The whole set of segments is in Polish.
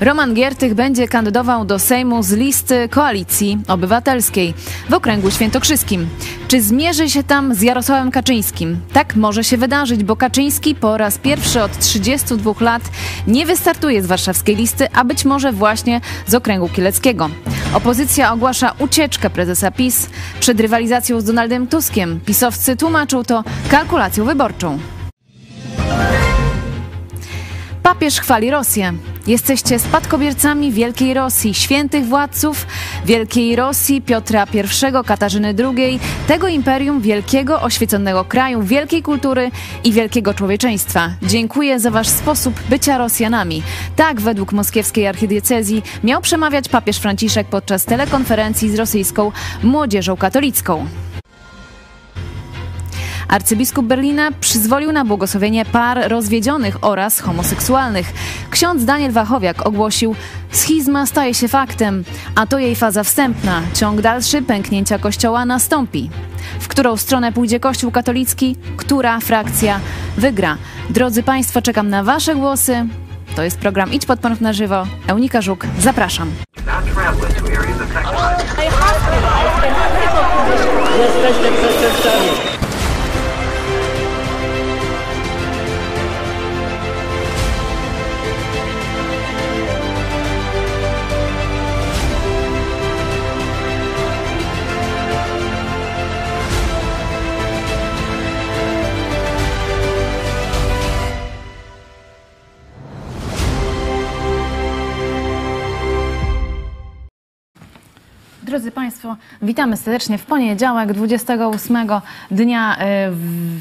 Roman Giertych będzie kandydował do Sejmu z listy Koalicji Obywatelskiej w okręgu świętokrzyskim. Czy zmierzy się tam z Jarosławem Kaczyńskim? Tak może się wydarzyć, bo Kaczyński po raz pierwszy od 32 lat nie wystartuje z warszawskiej listy, a być może właśnie z okręgu kieleckiego. Opozycja ogłasza ucieczkę prezesa PiS przed rywalizacją z Donaldem Tuskiem. Pisowcy tłumaczą to kalkulacją wyborczą. Papież chwali Rosję. Jesteście spadkobiercami Wielkiej Rosji, świętych władców Wielkiej Rosji, Piotra I, Katarzyny II, tego imperium wielkiego, oświeconego kraju, wielkiej kultury i wielkiego człowieczeństwa. Dziękuję za wasz sposób bycia Rosjanami. Tak według moskiewskiej archidiecezji miał przemawiać papież Franciszek podczas telekonferencji z rosyjską młodzieżą katolicką. Arcybiskup Berlina przyzwolił na błogosławienie par rozwiedzionych oraz homoseksualnych. Ksiądz Daniel Wachowiak ogłosił, schizma staje się faktem, a to jej faza wstępna. Ciąg dalszy pęknięcia kościoła nastąpi. W którą stronę pójdzie Kościół katolicki, która frakcja wygra. Drodzy Państwo, czekam na Wasze głosy. To jest program Idź pod prąd na żywo. Eunika Żuk, zapraszam. Jesteście przestępcami. Drodzy Państwo, witamy serdecznie w poniedziałek, 28 dnia e,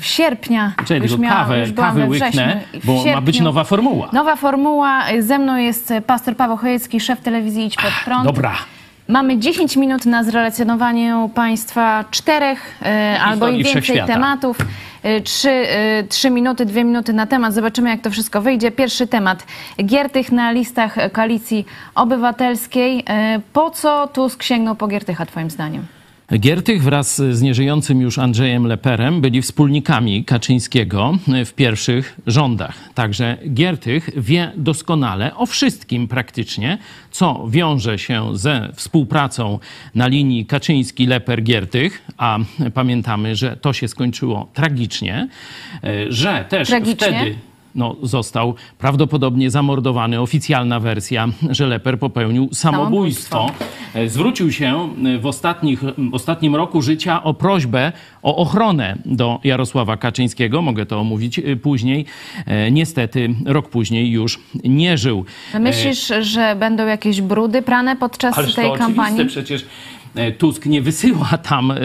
sierpnia. Czyli Już tylko miała- kawę, już kawę łyknę, bo ma być nowa formuła. Nowa formuła. Ze mną jest pastor Paweł Chojecki, szef telewizji Idź Pod Prąd. Dobra. Mamy 10 minut na zrelacjonowanie Państwa czterech e, albo i więcej tematów. Trzy, e, trzy minuty, dwie minuty na temat. Zobaczymy, jak to wszystko wyjdzie. Pierwszy temat. Giertych na listach Koalicji Obywatelskiej. E, Po co Tusk sięgnął po Giertycha, Twoim zdaniem? Giertych wraz z nieżyjącym już Andrzejem Leperem byli wspólnikami Kaczyńskiego w pierwszych rządach. Także Giertych wie doskonale o wszystkim praktycznie, co wiąże się ze współpracą na linii Kaczyński-Leper-Giertych, a pamiętamy, że to się skończyło tragicznie, e, że też Tragicznie? wtedy no, został prawdopodobnie zamordowany. Oficjalna wersja, że Leper popełnił samobójstwo. Samobójstwo. E, Zwrócił się e, w ostatnich, w ostatnim roku życia o prośbę o ochronę do Jarosława Kaczyńskiego. Mogę to omówić e, później. Niestety rok później już nie żył. Myślisz, że będą jakieś brudy prane podczas Ależ tej to kampanii? przecież. E, Tusk nie wysyła tam, e,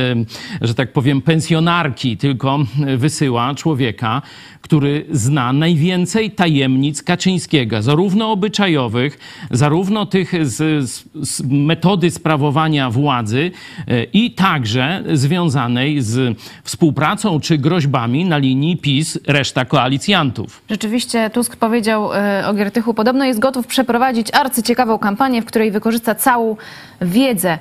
że tak powiem, pensjonarki, tylko wysyła człowieka, który zna najwięcej tajemnic Kaczyńskiego, zarówno obyczajowych, zarówno tych z, z, metody sprawowania władzy e, i także związanej z współpracą czy groźbami na linii PiS reszta koalicjantów. Rzeczywiście Tusk powiedział o Giertychu, podobno jest gotów przeprowadzić arcyciekawą kampanię, w której wykorzysta całą wiedzę.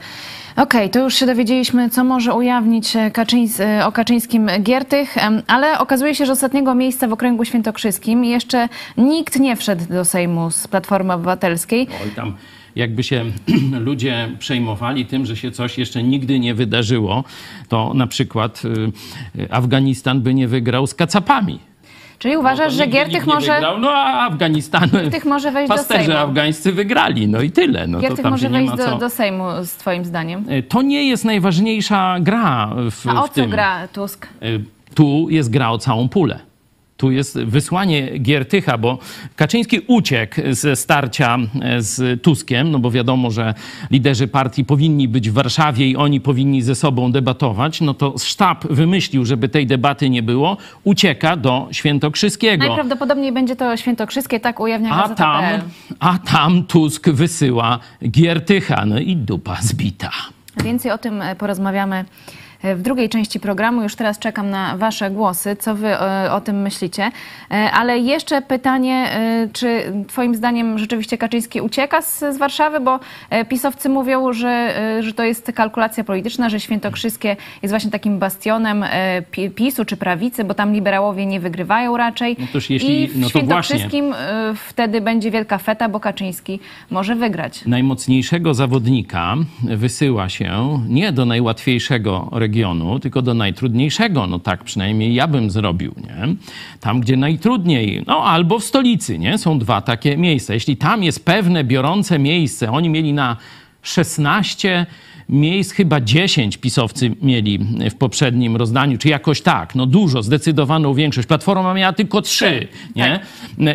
Okej, to już się dowiedzieliśmy, co może ujawnić e, Kaczyńs, e, o Kaczyńskim Giertych, ale okazuje się, że ostatniego miejsca w okręgu świętokrzyskim jeszcze nikt nie wszedł do Sejmu z Platformy Obywatelskiej. Oj, tam jakby się ludzie przejmowali tym, że się coś jeszcze nigdy nie wydarzyło, to na przykład y, y, Afganistan by nie wygrał z kacapami. Czyli uważasz, No to że Giertych może, Wygrał, no a Afganistan... Giertych może wejść do Pasterze Sejmu? afgańscy wygrali, no i tyle. No to Giertych tam może wejść ma co... do, do Sejmu, z twoim zdaniem? Y, To nie jest najważniejsza gra w, A o w co tym. gra Tusk? Y, Tu jest gra o całą pulę. Tu jest wysłanie Giertycha, bo Kaczyński uciekł ze starcia e, z Tuskiem, no bo wiadomo, że liderzy partii powinni być w Warszawie i oni powinni ze sobą debatować. No to sztab wymyślił, żeby tej debaty nie było, ucieka do Świętokrzyskiego. Najprawdopodobniej będzie to świętokrzyskie, tak ujawnia A tam, a tam Tusk wysyła Giertycha. No i dupa zbita. Więcej o tym e, porozmawiamy w drugiej części programu. Już teraz czekam na Wasze głosy, co Wy e, o tym myślicie. E, ale jeszcze pytanie, e, czy Twoim zdaniem rzeczywiście Kaczyński ucieka z, z Warszawy? Bo pisowcy mówią, że, że to jest kalkulacja polityczna, że Świętokrzyskie jest właśnie takim bastionem PiSu czy prawicy, bo tam liberałowie nie wygrywają raczej. No toż jeśli, I w no to Świętokrzyskim wtedy będzie wielka feta, bo Kaczyński może wygrać. Najmocniejszego zawodnika wysyła się nie do najłatwiejszego regionu, tylko do najtrudniejszego. No tak przynajmniej ja bym zrobił, nie? Tam, gdzie najtrudniej. No albo w stolicy, nie? Są dwa takie miejsca. Jeśli tam jest pewne biorące miejsce, oni mieli na 16 miejsc chyba 10 pisowcy mieli w poprzednim rozdaniu, czy jakoś tak, no dużo, zdecydowaną większość. Platforma miała tylko 3, nie?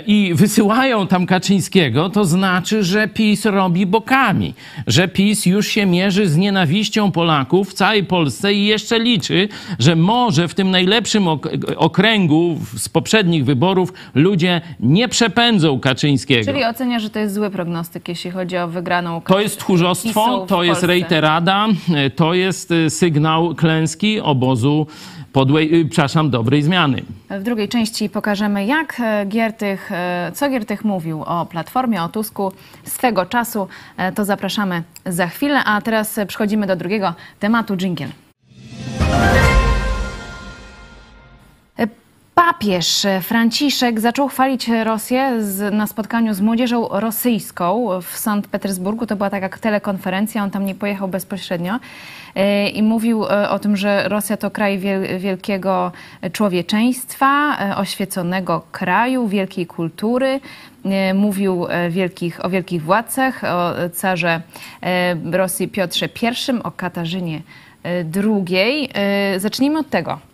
I wysyłają tam Kaczyńskiego, to znaczy, że PiS robi bokami, że PiS już się mierzy z nienawiścią Polaków w całej Polsce i jeszcze liczy, że może w tym najlepszym okręgu z poprzednich wyborów ludzie nie przepędzą Kaczyńskiego. Czyli ocenia, że to jest zły prognostyk, jeśli chodzi o wygraną To jest tchórzostwo, to jest rejterada, to jest y, sygnał klęski obozu podłej, y, przepraszam, dobrej zmiany. W drugiej części pokażemy, jak e, Giertych, e, co Giertych mówił o Platformie, o Tusku swego czasu. E, to zapraszamy za chwilę, a teraz przechodzimy do drugiego tematu, dżingiel. Papież Franciszek zaczął chwalić Rosję z, na spotkaniu z młodzieżą rosyjską w Sankt Petersburgu. To była taka telekonferencja, on tam nie pojechał bezpośrednio. E, I mówił e, o tym, że Rosja to kraj wielkiego człowieczeństwa, e, oświeconego kraju, wielkiej kultury. Mówił wielkich, o wielkich władcach, o carze Rosji Piotrze I, o Katarzynie II. Zacznijmy od tego.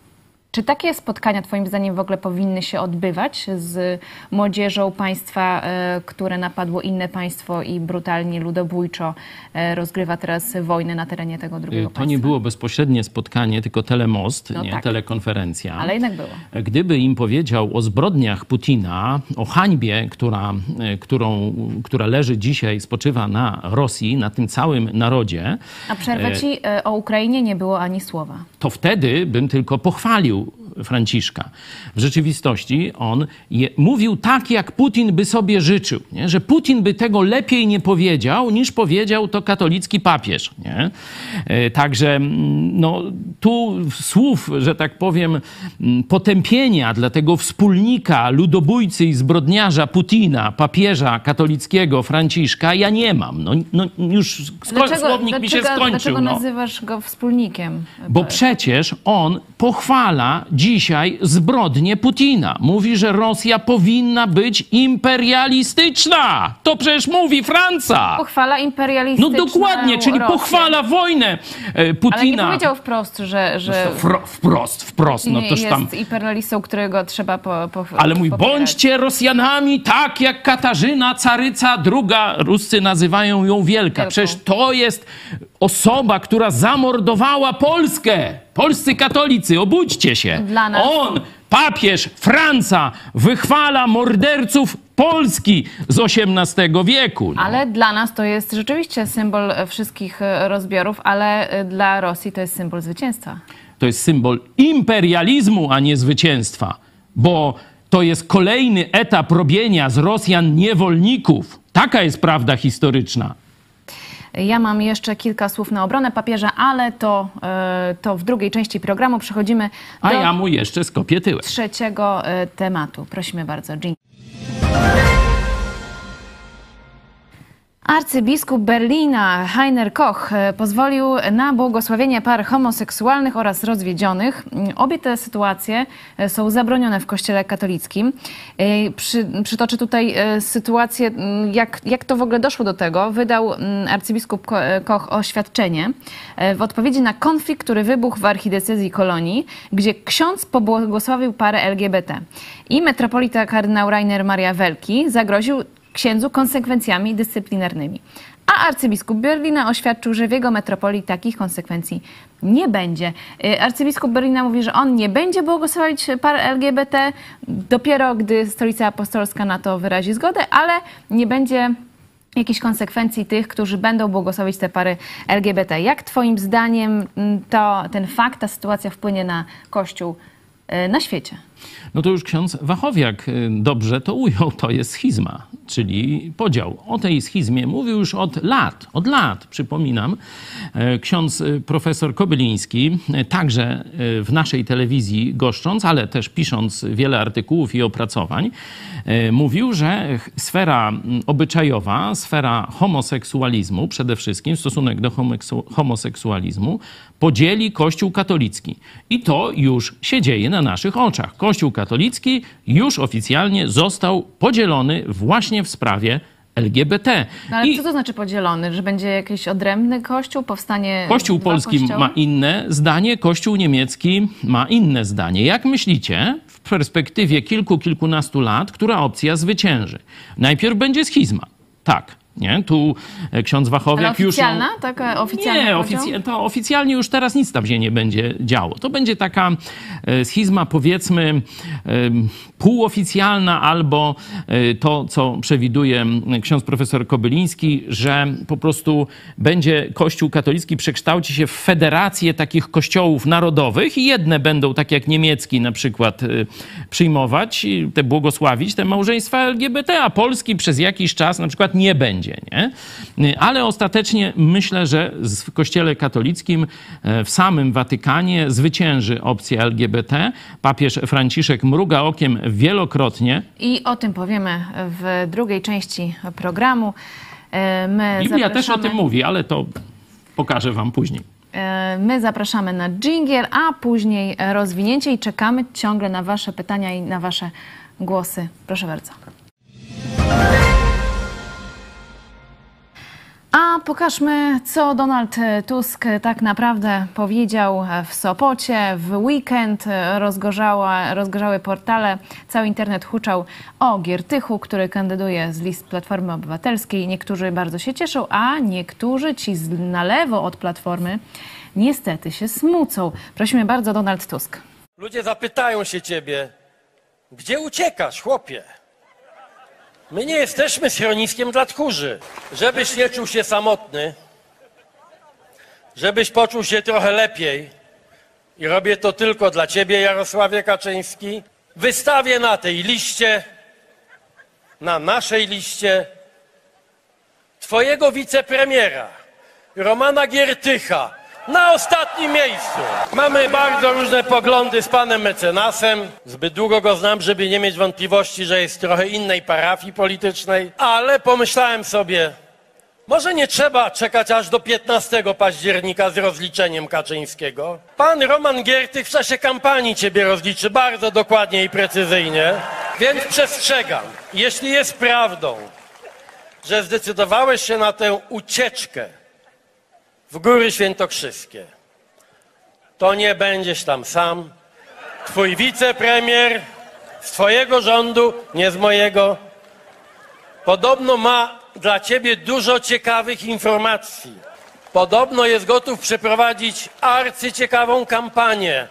Czy takie spotkania Twoim zdaniem w ogóle powinny się odbywać z młodzieżą państwa, e, które napadło inne państwo i brutalnie, ludobójczo e, rozgrywa teraz wojnę na terenie tego drugiego to państwa? To nie było bezpośrednie spotkanie, tylko telemost, no nie tak. telekonferencja. Ale jednak było. Gdyby im powiedział o zbrodniach Putina, o hańbie, która, e, którą, która leży dzisiaj, spoczywa na Rosji, na tym całym narodzie. A przerwę ci, o Ukrainie nie było ani słowa. To wtedy bym tylko pochwalił Franciszka. W rzeczywistości on je, mówił tak, jak Putin by sobie życzył, nie? że Putin by tego lepiej nie powiedział, niż powiedział to katolicki papież. Nie? E, także mm, no, tu słów, że tak powiem, mm, potępienia dla tego wspólnika, ludobójcy i zbrodniarza Putina, papieża katolickiego Franciszka, ja nie mam. No, no już dlaczego, słownik dlaczego, mi się skończył. Dlaczego no. nazywasz go wspólnikiem? Bo przecież on pochwala dzisiaj zbrodnie Putina. Mówi, że Rosja powinna być imperialistyczna. To przecież mówi Franca. Pochwala imperialistyczną. No dokładnie, czyli Rosję. pochwala wojnę Putina. Ale nie powiedział wprost, że... że no wprost, wprost. No toż jest tam... imperialistą, którego trzeba po, po, Ale mój, bądźcie Rosjanami tak jak Katarzyna, caryca druga. Ruscy nazywają ją Wielka. Przecież to jest osoba, która zamordowała Polskę. Polscy katolicy, obudźcie się. On, papież Franca, wychwala morderców Polski z XVIII wieku. No. Ale dla nas to jest rzeczywiście symbol wszystkich rozbiorów, ale dla Rosji to jest symbol zwycięstwa. To jest symbol imperializmu, a nie zwycięstwa, bo to jest kolejny etap robienia z Rosjan niewolników. Taka jest prawda historyczna. Ja mam jeszcze kilka słów na obronę papieża, ale to, e, to w drugiej części programu przechodzimy do A ja mu jeszcze skopię tyłek. trzeciego e, tematu. Prosimy bardzo. Dzięki. Arcybiskup Berlina Heiner Koch e, pozwolił na błogosławienie par homoseksualnych oraz rozwiedzionych. Obie te sytuacje e, są zabronione w Kościele katolickim. E, przy, przytoczę tutaj sytuację, jak, jak to w ogóle doszło do tego. Wydał arcybiskup Koch oświadczenie w odpowiedzi na konflikt, który wybuchł w archidiecezji Kolonii, gdzie ksiądz pobłogosławił parę LGBT. I metropolita kardynał Rainer Maria Welki zagroził księdzu konsekwencjami dyscyplinarnymi. A arcybiskup Berlina oświadczył, że w jego metropolii takich konsekwencji nie będzie. Y, arcybiskup Berlina mówi, że on nie będzie błogosławić par LGBT, dopiero gdy stolica apostolska na to wyrazi zgodę, ale nie będzie jakichś konsekwencji tych, którzy będą błogosławić te pary LGBT. Jak twoim zdaniem mm, to, ten fakt, ta sytuacja wpłynie na Kościół y, na świecie? No to już ksiądz Wachowiak y, dobrze to ujął. To jest schizma, czyli podział. O tej schizmie mówił już od lat, od lat, przypominam. E, Ksiądz y, profesor Kobyliński, y, także w naszej telewizji goszcząc, ale też pisząc wiele artykułów i opracowań, mówił, że sfera obyczajowa, sfera homoseksualizmu przede wszystkim, stosunek do homoseksualizmu, podzieli Kościół katolicki. I to już się dzieje na naszych oczach. Kościół katolicki już oficjalnie został podzielony właśnie w sprawie LGBT. No ale I co to znaczy podzielony? Że będzie jakiś odrębny kościół? Powstanie Kościół polski kościoły? ma inne zdanie, Kościół niemiecki ma inne zdanie. Jak myślicie, w perspektywie kilku, kilkunastu lat, która opcja zwycięży? Najpierw będzie schizma. Tak. Nie? Tu e, ksiądz Ale Wachowiak już... ją- oficjalna? Taka oficjalna nie, ofic- to oficjalnie już teraz nic tam się nie będzie działo. To będzie taka e, schizma, powiedzmy, e, półoficjalna, albo to, co przewiduje ksiądz profesor Kobyliński, że po prostu będzie Kościół katolicki przekształci się w federację takich kościołów narodowych i jedne będą, tak jak niemiecki na przykład, przyjmować, i te błogosławić te małżeństwa LGBT, a polski przez jakiś czas na przykład nie będzie, nie? Ale ostatecznie myślę, że w Kościele katolickim e, w samym Watykanie zwycięży opcja LGBT. Papież Franciszek mruga okiem wielokrotnie. I o tym powiemy w drugiej części programu. E, My Biblia też o zapraszamy- tym mówi, ale to pokażę wam później. E, My zapraszamy na dżingiel, a później rozwinięcie i czekamy ciągle na Wasze pytania i na Wasze głosy. Proszę bardzo. Pokażmy, co Donald Tusk tak naprawdę powiedział w Sopocie. W weekend rozgorzała, rozgorzały portale, cały internet huczał o Giertychu, który kandyduje z list Platformy Obywatelskiej. Niektórzy bardzo się cieszą, a niektórzy, ci na lewo od Platformy, niestety się smucą. Prosimy bardzo, Donald Tusk. Ludzie zapytają się ciebie, gdzie uciekasz, chłopie? My nie jesteśmy schroniskiem dla tchórzy. Żebyś nie czuł się samotny, żebyś poczuł się trochę lepiej. I robię to tylko dla ciebie, Jarosławie Kaczyński, wystawię na tej liście, na naszej liście, twojego wicepremiera, Romana Giertycha, na ostatnim miejscu. Mamy bardzo różne poglądy z panem mecenasem. Zbyt długo go znam, żeby nie mieć wątpliwości, że jest trochę innej parafii politycznej, ale pomyślałem sobie, może nie trzeba czekać aż do 15 października z rozliczeniem Kaczyńskiego. Pan Roman Giertych w czasie kampanii ciebie rozliczy bardzo dokładnie i precyzyjnie, więc przestrzegam. Jeśli jest prawdą, że zdecydowałeś się na tę ucieczkę w Góry Świętokrzyskie, to nie będziesz tam sam. Twój wicepremier z twojego rządu, nie z mojego, podobno ma dla ciebie dużo ciekawych informacji. Podobno jest gotów przeprowadzić arcyciekawą kampanię,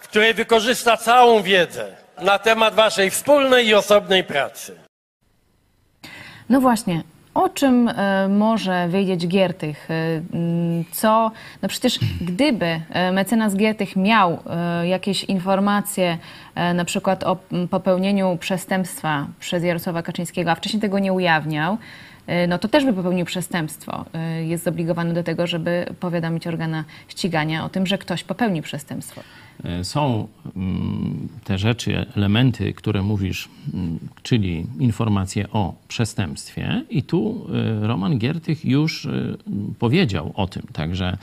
w której wykorzysta całą wiedzę na temat waszej wspólnej i osobnej pracy. No właśnie, o czym e, może wiedzieć Giertych? E, Co, no przecież gdyby e, mecenas Giertych miał jakieś informacje na przykład o popełnieniu przestępstwa przez Jarosława Kaczyńskiego, a wcześniej tego nie ujawniał, no to też by popełnił przestępstwo. E, Jest zobligowany do tego, żeby powiadomić organa ścigania o tym, że ktoś popełnił przestępstwo. E, Są mm, te rzeczy, elementy, które mówisz, mm, czyli informacje o przestępstwie, i tu e, Roman Giertych już e, powiedział o tym. Także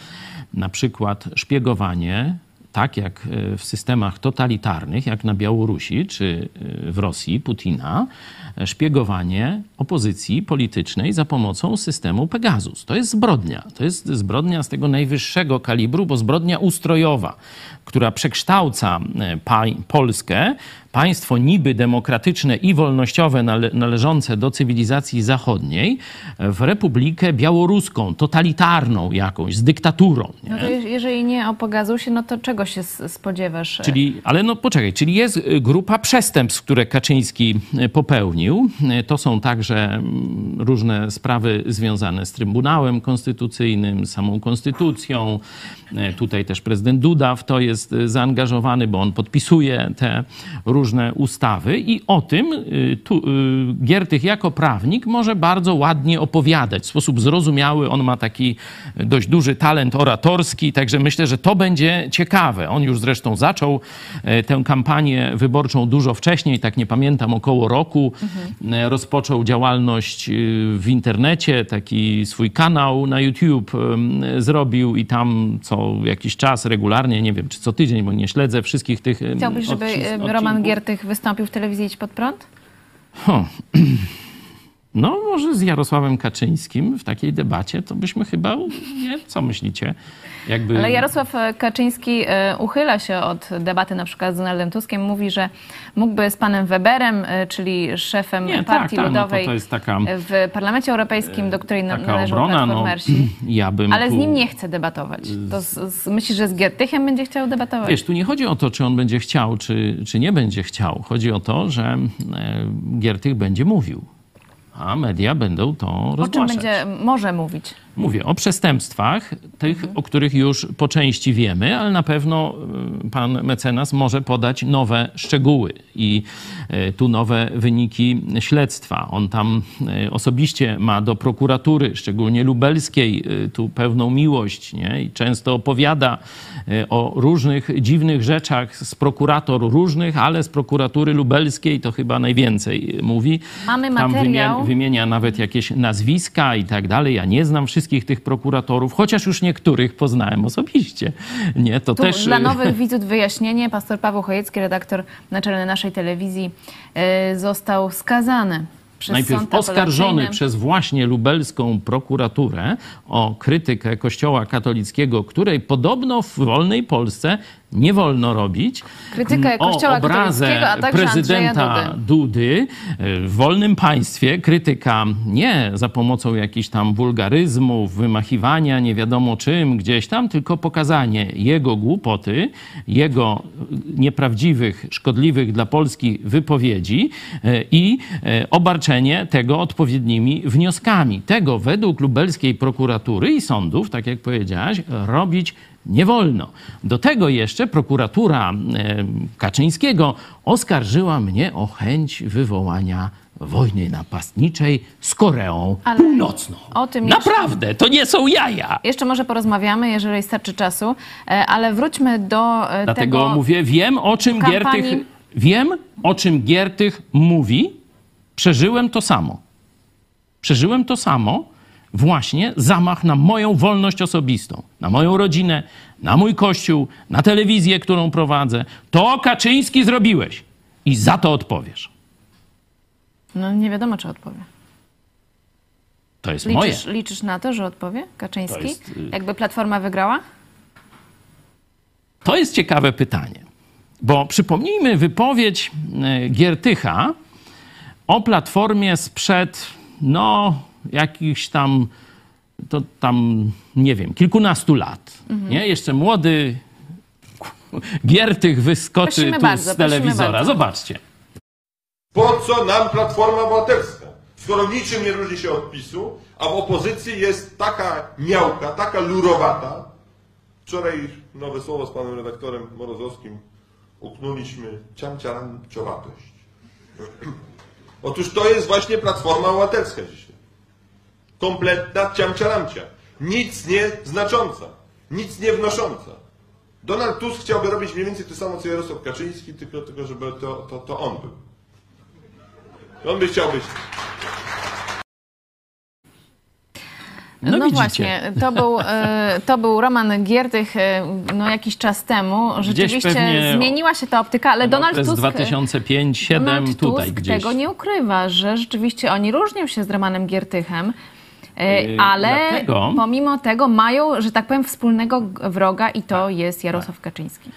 na przykład szpiegowanie, tak jak e, w systemach totalitarnych, jak na Białorusi czy e, w Rosji Putina, e, szpiegowanie opozycji politycznej za pomocą systemu Pegasus. To jest zbrodnia. To jest zbrodnia z tego najwyższego kalibru, bo zbrodnia ustrojowa, która przekształca e, Polskę, państwo niby demokratyczne i wolnościowe, nale, należące do cywilizacji zachodniej, e, w republikę białoruską, totalitarną jakąś, z dyktaturą. Nie? No to je- jeżeli nie o Pegasusie, no to czego się spodziewasz? Czyli, ale no poczekaj, czyli jest y, grupa przestępstw, które Kaczyński popełnił. To są także mm, różne sprawy związane z Trybunałem Konstytucyjnym, samą konstytucją. Y, Tutaj też prezydent Duda w to jest y, zaangażowany, bo on podpisuje te różne ustawy i o tym y, tu, Giertych jako prawnik może bardzo ładnie opowiadać w sposób zrozumiały. On ma taki dość duży talent oratorski, także myślę, że to będzie ciekawe. On już zresztą zaczął e, tę kampanię wyborczą dużo wcześniej, tak nie pamiętam, około roku. E, Rozpoczął działalność w internecie, taki swój kanał na YouTube zrobił i tam co jakiś czas regularnie, nie wiem czy co tydzień, bo nie śledzę wszystkich tych Chciałbyś, żeby odcin- e, Roman odcinków. Giertych wystąpił w telewizji Idź Pod Prąd? No, może z Jarosławem Kaczyńskim w takiej debacie to byśmy chyba, nie? Co myślicie? Jakby... Ale Jarosław e, Kaczyński e, uchyla się od debaty na przykład z Donaldem Tuskiem. Mówi, że mógłby z panem Weberem, e, czyli szefem Nie, tak, Partii tak, no Ludowej jest taka- w Parlamencie Europejskim, do której należą obrona, no, ja bym Ale z tu- nim nie chce debatować. To z, z, myślisz, że z Giertychem będzie chciał debatować? Wiesz, tu nie chodzi o to, czy on będzie chciał, czy, czy nie będzie chciał. Chodzi o to, że Giertych będzie mówił, a media będą to o czym rozgłaszać. będzie może mówić? Mówię o przestępstwach, tych, o których już po części wiemy, ale na pewno y, pan mecenas może podać nowe szczegóły i y, tu nowe wyniki śledztwa. On tam y, osobiście ma do prokuratury, szczególnie lubelskiej, tu pewną miłość nie? i często opowiada o różnych dziwnych rzeczach z prokurator różnych, ale z prokuratury lubelskiej to chyba najwięcej mówi. Mamy Tam materiał. Wymia- wymienia nawet jakieś nazwiska i tak dalej. Ja nie znam wszystkich tych prokuratorów, chociaż już niektórych poznałem osobiście. Nie, to Tu też... dla y, nowych widzów wyjaśnienie. Pastor Paweł Chojecki, redaktor naczelny naszej telewizji, e, został skazany Najpierw oskarżony przez właśnie lubelską prokuraturę o krytykę Kościoła katolickiego, której podobno w wolnej Polsce nie wolno robić. Krytykę Kościoła o obrazę katolickiego, a także prezydenta Dudy w wolnym państwie. Krytyka nie za pomocą jakichś tam wulgaryzmów, wymachiwania, nie wiadomo czym gdzieś tam, tylko pokazanie jego głupoty, jego nieprawdziwych, szkodliwych dla Polski wypowiedzi e, i e, obarczenie tego odpowiednimi wnioskami. Tego według lubelskiej prokuratury i sądów, tak jak powiedziałaś, robić nie wolno. Do tego jeszcze prokuratura e, Kaczyńskiego oskarżyła mnie o chęć wywołania wojny napastniczej z Koreą Ale Północną. o tym jeszcze- Naprawdę, to nie są jaja. Jeszcze może porozmawiamy, jeżeli starczy czasu, e, ale wróćmy do e, Dlatego tego... mówię, wiem o czym kampanii- Giertych, wiem o czym Giertych mówi. Przeżyłem to samo. Przeżyłem to samo, właśnie zamach na moją wolność osobistą, na moją rodzinę, na mój kościół, na telewizję, którą prowadzę. To Kaczyński zrobiłeś i za to odpowiesz. No nie wiadomo, czy odpowie. To jest moje. Liczysz, liczysz na to, że odpowie Kaczyński? Jest, y- Jakby Platforma wygrała? To jest ciekawe pytanie, bo przypomnijmy wypowiedź e, Giertycha o platformie sprzed, no, jakichś tam, to tam, nie wiem, kilkunastu lat. Mhm. Nie? Jeszcze młody Giertych wyskoczy Prosimy tu bardzo, z telewizora. Zobaczcie. Po co nam Platforma Obywatelska? Skoro niczym nie różni się od PiSu, a w opozycji jest taka miałka, taka lurowata. Wczoraj nowe słowo z panem redaktorem Morozowskim uknuliśmy ciamciaranciowatość. Otóż to jest właśnie Platforma Obywatelska dzisiaj. Kompletna ciamciaramcia. Nic nie znacząca. Nic nie wnosząca. Donald Tusk chciałby robić mniej więcej to samo, co Jarosław Kaczyński, tylko, tylko żeby to, to, to on był. On by chciał być. No, No, właśnie, to był, e, to był Roman Giertych e, no, jakiś czas temu. Rzeczywiście zmieniła się ta optyka, ale Donald Okres Tusk... 2005-2007 Donald tutaj Tusk gdzieś. tego nie ukrywa, że rzeczywiście oni różnią się z Romanem Giertychem. E, Yy, Ale dlatego- pomimo tego mają, że tak powiem, wspólnego wroga i to jest Jarosław Kaczyński.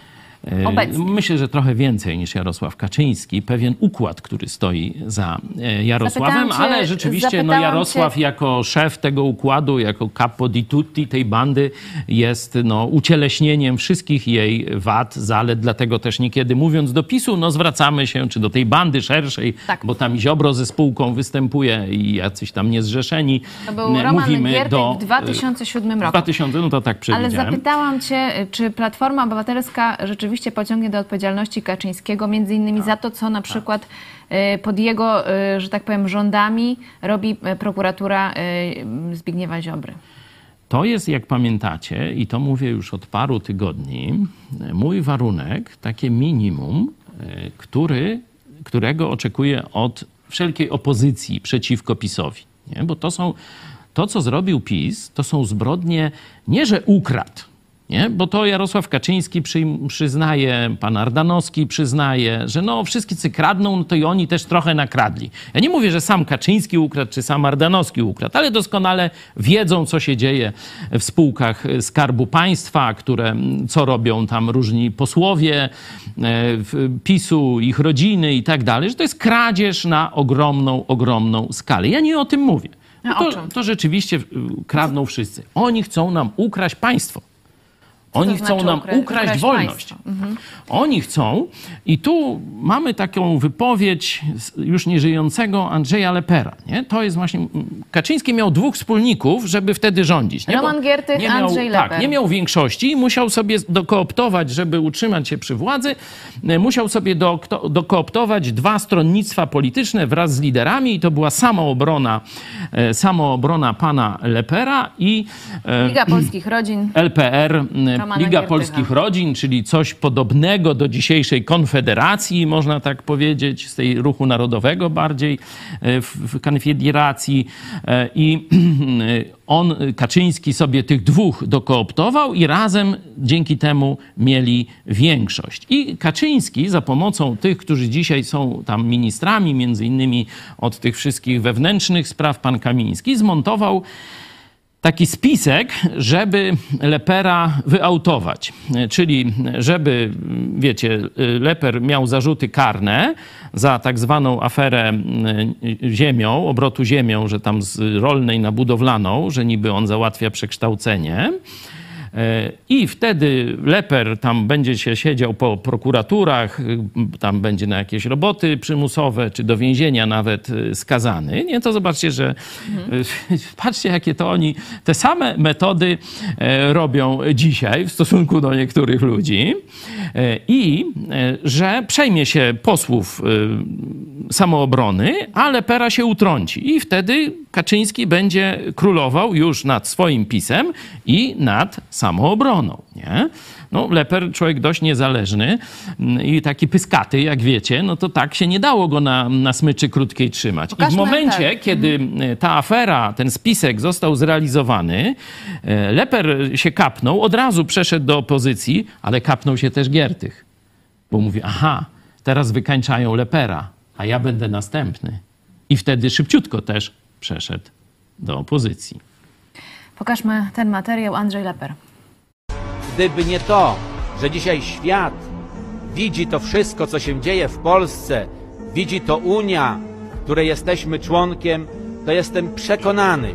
E, Obecnie. Myślę, że trochę więcej niż Jarosław Kaczyński. Pewien układ, który stoi za e, Jarosławem, cię- ale rzeczywiście no, Jarosław cię- jako szef tego układu, jako capo di tutti tej bandy jest no, ucieleśnieniem wszystkich jej wad, zalet. Dlatego też niekiedy mówiąc do PiSu, no zwracamy się czy do tej bandy szerszej, Tak. bo tam i Ziobro ze spółką występuje i jacyś tam niezrzeszeni. To był E, Roman Mówimy Giertych do, w 2007 w roku. 2000, no to tak Ale przewidziałem. zapytałam cię, czy Platforma Obywatelska rzeczywiście pociągnie do odpowiedzialności Kaczyńskiego, między innymi za to, co na przykład y, pod jego, y, że tak powiem, rządami robi y, prokuratura Zbigniewa Ziobry. To jest, jak pamiętacie, i to mówię już od paru tygodni, mój warunek, takie minimum, e, który, którego oczekuję od wszelkiej opozycji przeciwko PiSowi. Nie? Bo to są, to co zrobił PiS, to są zbrodnie nie, że ukradł, nie? Bo to Jarosław Kaczyński przyjm- przyznaje, pan Ardanowski przyznaje, że no wszyscy kradną, no to i oni też trochę nakradli. Ja nie mówię, że sam Kaczyński ukradł, czy sam Ardanowski ukradł, ale doskonale wiedzą, co się dzieje w spółkach Skarbu Państwa, które, co robią tam różni posłowie e, PiSu, ich rodziny i tak dalej, że to jest kradzież na ogromną, ogromną skalę. Ja nie o tym mówię. No to, to rzeczywiście kradną wszyscy. Oni chcą nam ukraść państwo. Oni to chcą znaczy nam ukra- ukraść, wolność. Mhm. Oni chcą, i tu mamy taką wypowiedź już nieżyjącego Andrzeja Lepera. Nie? To jest właśnie. Kaczyński miał dwóch wspólników, żeby wtedy rządzić. Nie? Roman Giertych, nie miał, Andrzej Tak, Leper. nie miał większości i musiał sobie dokooptować, żeby utrzymać się przy władzy, musiał sobie do, dokooptować dwa stronnictwa polityczne wraz z liderami i to była samoobrona, e, samoobrona pana Lepera i e, Liga Polskich Rodzin. LPR, Liga. Polskich Rodzin, czyli coś podobnego do dzisiejszej Konfederacji, można tak powiedzieć, z tej ruchu narodowego bardziej, e, w, w Konfederacji. E, I on, Kaczyński, sobie tych dwóch dokooptował i razem dzięki temu mieli większość. I Kaczyński za pomocą tych, którzy dzisiaj są tam ministrami, między innymi od tych wszystkich wewnętrznych spraw, pan Kamiński, zmontował taki spisek, żeby Lepera wyautować. Czyli żeby, wiecie, Leper miał zarzuty karne za tak zwaną aferę y, ziemią, obrotu ziemią, że tam z rolnej na budowlaną, że niby on załatwia przekształcenie. E, I wtedy Leper tam będzie się siedział po prokuraturach, y, tam będzie na jakieś roboty przymusowe, czy do więzienia nawet y, skazany. Nie, to zobaczcie, że y, patrzcie, jakie to oni te same metody e, robią dzisiaj w stosunku do niektórych ludzi. E, I że przejmie się posłów samoobrony, a Lepera się utrąci. I wtedy Kaczyński będzie królował już nad swoim pisem i nad samoobroną. Nie? No, Leper, człowiek dość niezależny mm, i taki pyskaty, jak wiecie, no to tak się nie dało go na, na smyczy krótkiej trzymać. I w momencie, tak. kiedy e, ta afera, ten spisek został zrealizowany, e, Leper się kapnął, od razu przeszedł do opozycji, ale kapnął się też Giertych. Bo mówi, aha, teraz wykańczają Lepera, a ja będę następny. I wtedy szybciutko też przeszedł do opozycji. Pokażmy ten materiał. Andrzej Leper. Gdyby nie to, że dzisiaj świat widzi to wszystko, co się dzieje w Polsce, widzi to Unia, której jesteśmy członkiem, to jestem przekonany,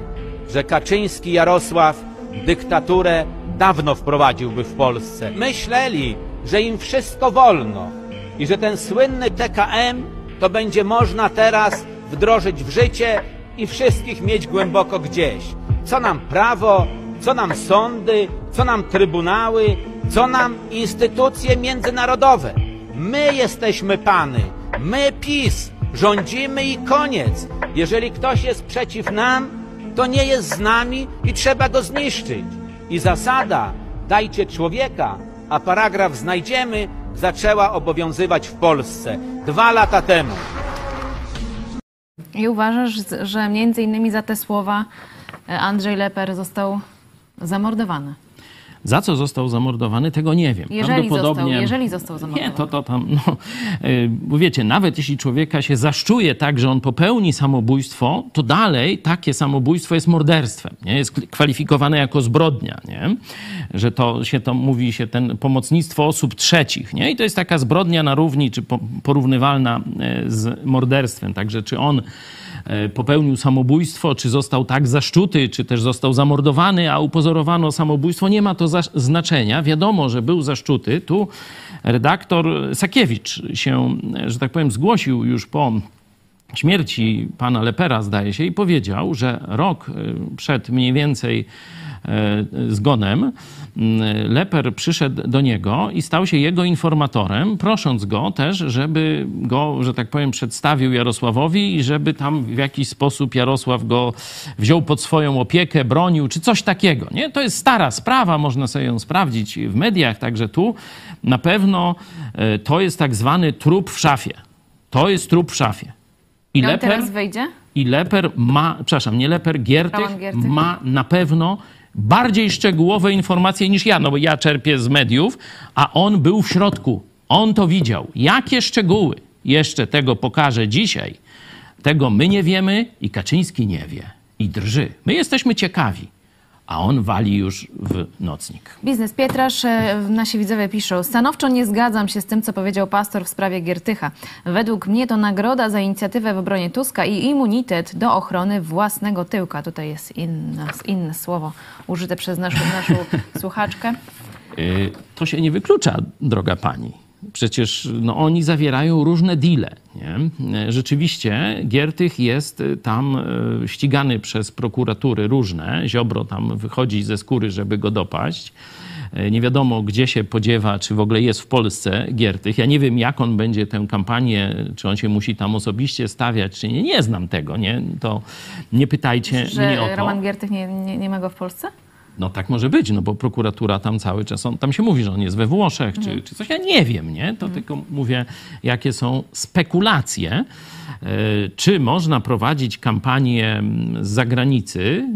że Kaczyński Jarosław dyktaturę dawno wprowadziłby w Polsce. Myśleli, że im wszystko wolno i że ten słynny TKM to będzie można teraz wdrożyć w życie i wszystkich mieć głęboko gdzieś. Co nam prawo, co nam sądy, co nam trybunały, co nam instytucje międzynarodowe. My jesteśmy pany, my PiS, rządzimy i koniec. Jeżeli ktoś jest przeciw nam, to nie jest z nami i trzeba go zniszczyć. I zasada dajcie człowieka, a paragraf znajdziemy zaczęła obowiązywać w Polsce dwa lata temu. I uważasz, że między innymi za te słowa e, Andrzej Leper został zamordowany. Za co został zamordowany, tego nie wiem. Jeżeli został, jeżeli został zamordowany. Nie, to, to tam, no, y, bo wiecie, nawet jeśli człowieka się zaszczuje tak, że on popełni samobójstwo, to dalej takie samobójstwo jest morderstwem, nie? Jest kwalifikowane jako zbrodnia, nie? Że to się to mówi się ten pomocnictwo osób trzecich, nie? I to jest taka zbrodnia na równi, czy po, porównywalna e, z morderstwem. Także czy on popełnił samobójstwo, czy został tak zaszczuty, czy też został zamordowany, a upozorowano samobójstwo, nie ma to znaczenia. Wiadomo, że był zaszczuty. Tu redaktor Sakiewicz się, e, że tak powiem, zgłosił już po śmierci pana Lepera, zdaje się, i powiedział, że rok y, przed mniej więcej zgonem y, Leper przyszedł do niego i stał się jego informatorem, prosząc go też, żeby go, że tak powiem, przedstawił Jarosławowi i żeby tam w jakiś sposób Jarosław go wziął pod swoją opiekę, bronił, czy coś takiego. Nie? To jest stara sprawa, można sobie ją sprawdzić w mediach, także tu na pewno y, to jest tak zwany trup w szafie. To jest trup w szafie. I Leper, teraz wejdzie? I Leper ma, przepraszam, nie Leper, Giertych, Giertych. ma na pewno bardziej szczegółowe informacje niż ja, no bo ja czerpię z mediów, a on był w środku. On to widział. Jakie szczegóły jeszcze tego pokaże dzisiaj, tego my nie wiemy i Kaczyński nie wie. I drży. My jesteśmy ciekawi, a on wali już w nocnik. Biznes Pietrasz, e, nasi widzowie piszą, stanowczo nie zgadzam się z tym, co powiedział pastor w sprawie Giertycha. Według mnie to nagroda za inicjatywę w obronie Tuska i immunitet do ochrony własnego tyłka. Tutaj jest inne, inne słowo użyte przez naszą, naszą słuchaczkę. Y, To się nie wyklucza, droga pani. Przecież no, oni zawierają różne deale. Nie? Rzeczywiście Giertych jest y, tam y, ścigany przez prokuratury różne. Ziobro tam wychodzi ze skóry, żeby go dopaść. Y, Nie wiadomo, gdzie się podziewa, czy w ogóle jest w Polsce Giertych. Ja nie wiem, jak on będzie tę kampanię, czy on się musi tam osobiście stawiać, czy nie. Nie znam tego. Nie? To nie pytajcie mnie o to. Roman Giertych nie, nie, nie ma go w Polsce? No tak może być, no bo prokuratura tam cały czas, on, tam się mówi, że on jest we Włoszech czy, czy coś, ja nie wiem, nie? To tylko mówię, jakie są spekulacje. E, Czy można prowadzić kampanię mm, z zagranicy?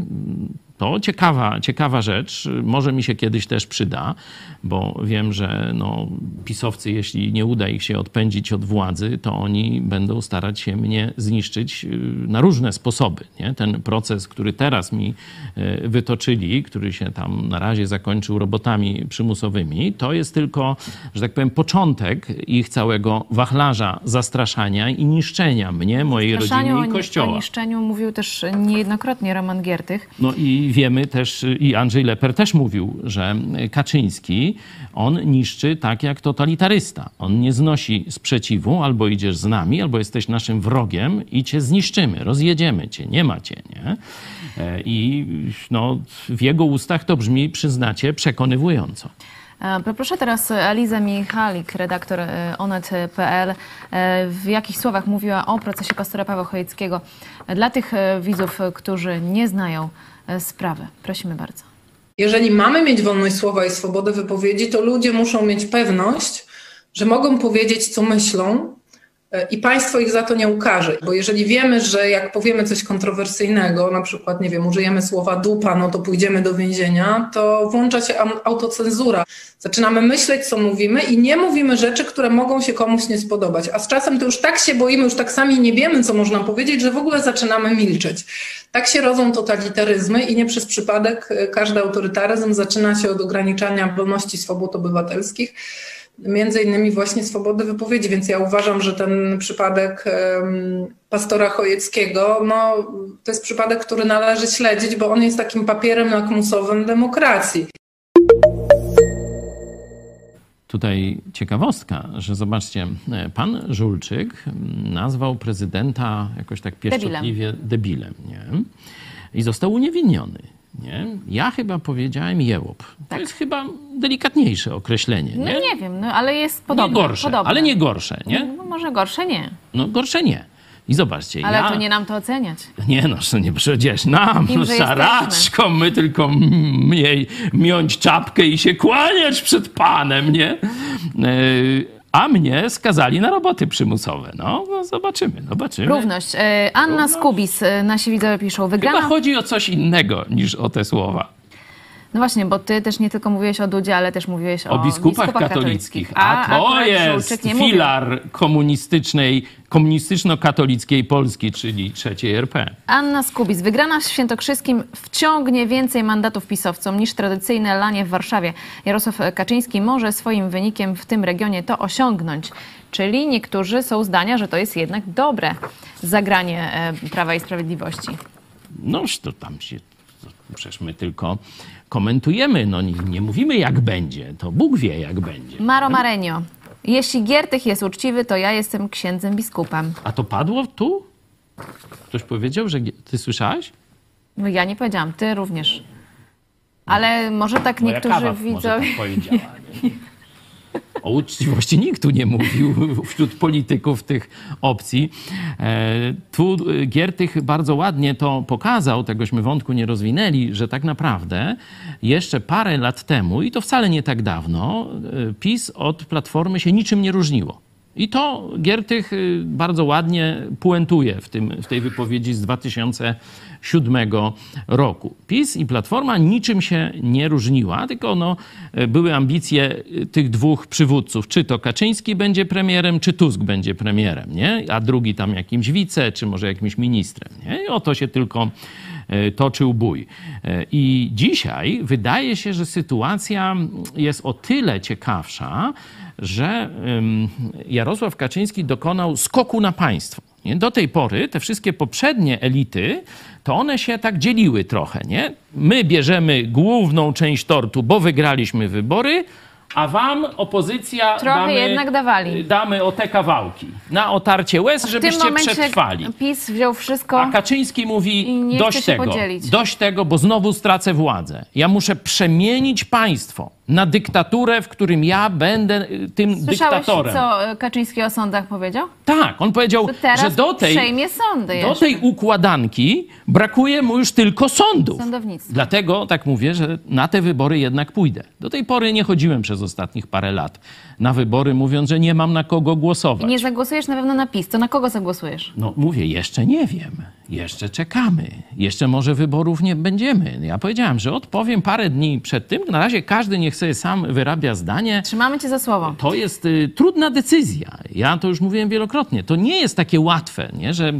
To ciekawa, ciekawa rzecz. Może mi się kiedyś też przyda, bo wiem, że no, pisowcy, jeśli nie uda ich się odpędzić od władzy, to oni będą starać się mnie zniszczyć y, na różne sposoby. Nie? Ten proces, który teraz mi y, wytoczyli, który się tam na razie zakończył robotami przymusowymi, to jest tylko, że tak powiem, początek ich całego wachlarza zastraszania i niszczenia mnie, mojej rodziny i kościoła. O niszczeniu mówił też niejednokrotnie Roman Giertych. No i wiemy też, i Andrzej Leper też mówił, że Kaczyński, on niszczy tak jak totalitarysta. On nie znosi sprzeciwu, albo idziesz z nami, albo jesteś naszym wrogiem i cię zniszczymy, rozjedziemy cię, nie ma cię, nie? E, I no, w jego ustach to brzmi, przyznacie, przekonywująco. E, Poproszę teraz Elizę Michalik, redaktor e, onet.pl. W jakich słowach mówiła o procesie pastora Pawła Chojeckiego dla tych widzów, którzy nie znają sprawy. Prosimy bardzo. Jeżeli mamy mieć wolność słowa i swobodę wypowiedzi, to ludzie muszą mieć pewność, że mogą powiedzieć, co myślą e, i państwo ich za to nie ukarze. Bo jeżeli wiemy, że jak powiemy coś kontrowersyjnego, na przykład, nie wiem, użyjemy słowa dupa, no to pójdziemy do więzienia, to włącza się autocenzura. Zaczynamy myśleć, co mówimy i nie mówimy rzeczy, które mogą się komuś nie spodobać. A z czasem to już tak się boimy, już tak sami nie wiemy, co można powiedzieć, że w ogóle zaczynamy milczeć. Tak się rodzą totalitaryzmy i nie przez przypadek e, każdy autorytaryzm zaczyna się od ograniczania wolności swobód obywatelskich, między innymi właśnie swobody wypowiedzi, więc ja uważam, że ten przypadek pastora Chojeckiego, no, to jest przypadek, który należy śledzić, bo on jest takim papierem lakmusowym demokracji. Tutaj ciekawostka, że zobaczcie, e, pan Żulczyk mm, nazwał prezydenta jakoś tak pieszczotliwie debilem, nie? I został uniewinniony. Nie? Ja chyba powiedziałem jełop. To jest chyba delikatniejsze określenie. No Nie, nie wiem, no, ale jest nie podobne. gorsze, podobne. ale nie gorsze, nie? No, może gorsze nie, No gorsze nie. I zobaczcie, ale ja... to nie nam to oceniać. Nie no, że nie przecież nam, Kim, że szaraczką, my tylko mniej miąć czapkę i się kłaniać przed panem, nie? E, A mnie skazali na roboty przymusowe. No, no zobaczymy, zobaczymy. Równość. E, Anna Skubis, e, nasi widzowie piszą, Chyba wygrana chodzi o coś innego niż o te słowa. No właśnie, bo ty też nie tylko mówiłeś o Dudzie, ale też mówiłeś o, O biskupach katolickich. A, to akurat jest mówił. filar komunistycznej, komunistyczno-katolickiej Polski, czyli trzeciej RP. Anna Skubis. Wygrana w Świętokrzyskim wciągnie więcej mandatów pisowcom niż tradycyjne lanie w Warszawie. Jarosław Kaczyński może swoim wynikiem w tym regionie to osiągnąć. Czyli niektórzy są zdania, że to jest jednak dobre zagranie e, Prawa i Sprawiedliwości. Noż to tam się. to Przecież my tylko komentujemy, no nie, nie mówimy jak będzie. To Bóg wie jak będzie. Maro Marenio. Jeśli Giertych jest uczciwy, to ja jestem księdzem biskupem. A to padło tu? Ktoś powiedział, że. Ty słyszałeś? No ja nie powiedziałam, ty również. Ale może tak Moja niektórzy kawa może widzowie... tak powiedziała. Nie? O uczciwości nikt tu nie mówił wśród polityków tych opcji. E, tu e, Giertych bardzo ładnie to pokazał, tegośmy wątku nie rozwinęli, że tak naprawdę jeszcze parę lat temu, i to wcale nie tak dawno, e, PiS od Platformy się niczym nie różniło. I to Giertych y, bardzo ładnie puentuje w, tym, w tej wypowiedzi z 2007 roku. PiS i Platforma niczym się nie różniła, tylko no, y, były ambicje y, tych dwóch przywódców. Czy to Kaczyński będzie premierem, czy Tusk będzie premierem, nie? a drugi tam jakimś wice, czy może jakimś ministrem. Nie? I o to się tylko toczył bój. E, I dzisiaj wydaje się, że sytuacja jest o tyle ciekawsza, że Jarosław Kaczyński dokonał skoku na państwo. Do tej pory te wszystkie poprzednie elity, to one się tak dzieliły trochę. Nie? My bierzemy główną część tortu, bo wygraliśmy wybory, a wam opozycja Trochę damy, jednak dawali. damy o te kawałki. Na otarcie łez, W żebyście przetrwali. PiS wziął wszystko. A Kaczyński mówi: dość tego, podzielić. dość tego, bo znowu stracę władzę. Ja muszę przemienić państwo na dyktaturę, w którym ja będę y, tym Słyszałeś, dyktatorem. co e, Kaczyński o sądach powiedział? Tak, on powiedział, Że do tej, sądy do jeszcze. tej układanki brakuje mu już tylko sądów. Sądownictwa. Dlatego tak mówię, że na te wybory jednak pójdę. Do tej pory nie chodziłem przez ostatnich parę lat na wybory, mówiąc, że nie mam na kogo głosować. Nie zagłosujesz na pewno na PiS. To na kogo zagłosujesz? No mówię, jeszcze nie wiem. Jeszcze czekamy. Jeszcze może wyborów nie będziemy. Ja powiedziałem, że odpowiem parę dni przed tym. Na razie każdy niech sobie sam wyrabia zdanie. Trzymamy cię za słowo. To jest y, trudna decyzja. Ja to już mówiłem wielokrotnie. To nie jest takie łatwe, nie? że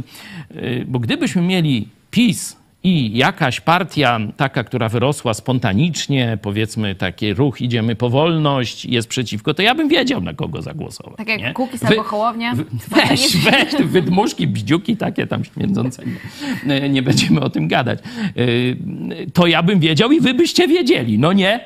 y, bo gdybyśmy mieli PiS i jakaś partia taka, która wyrosła spontanicznie, powiedzmy taki ruch idziemy po wolność, jest przeciwko, to ja bym wiedział na kogo zagłosować. Tak jak nie? Kukiz Wy- albo Hołownia. Weź, weź, te wydmuszki, bździuki takie tam śmierdzące. Nie, nie będziemy o tym gadać. Y, To ja bym wiedział i wy byście wiedzieli. No nie.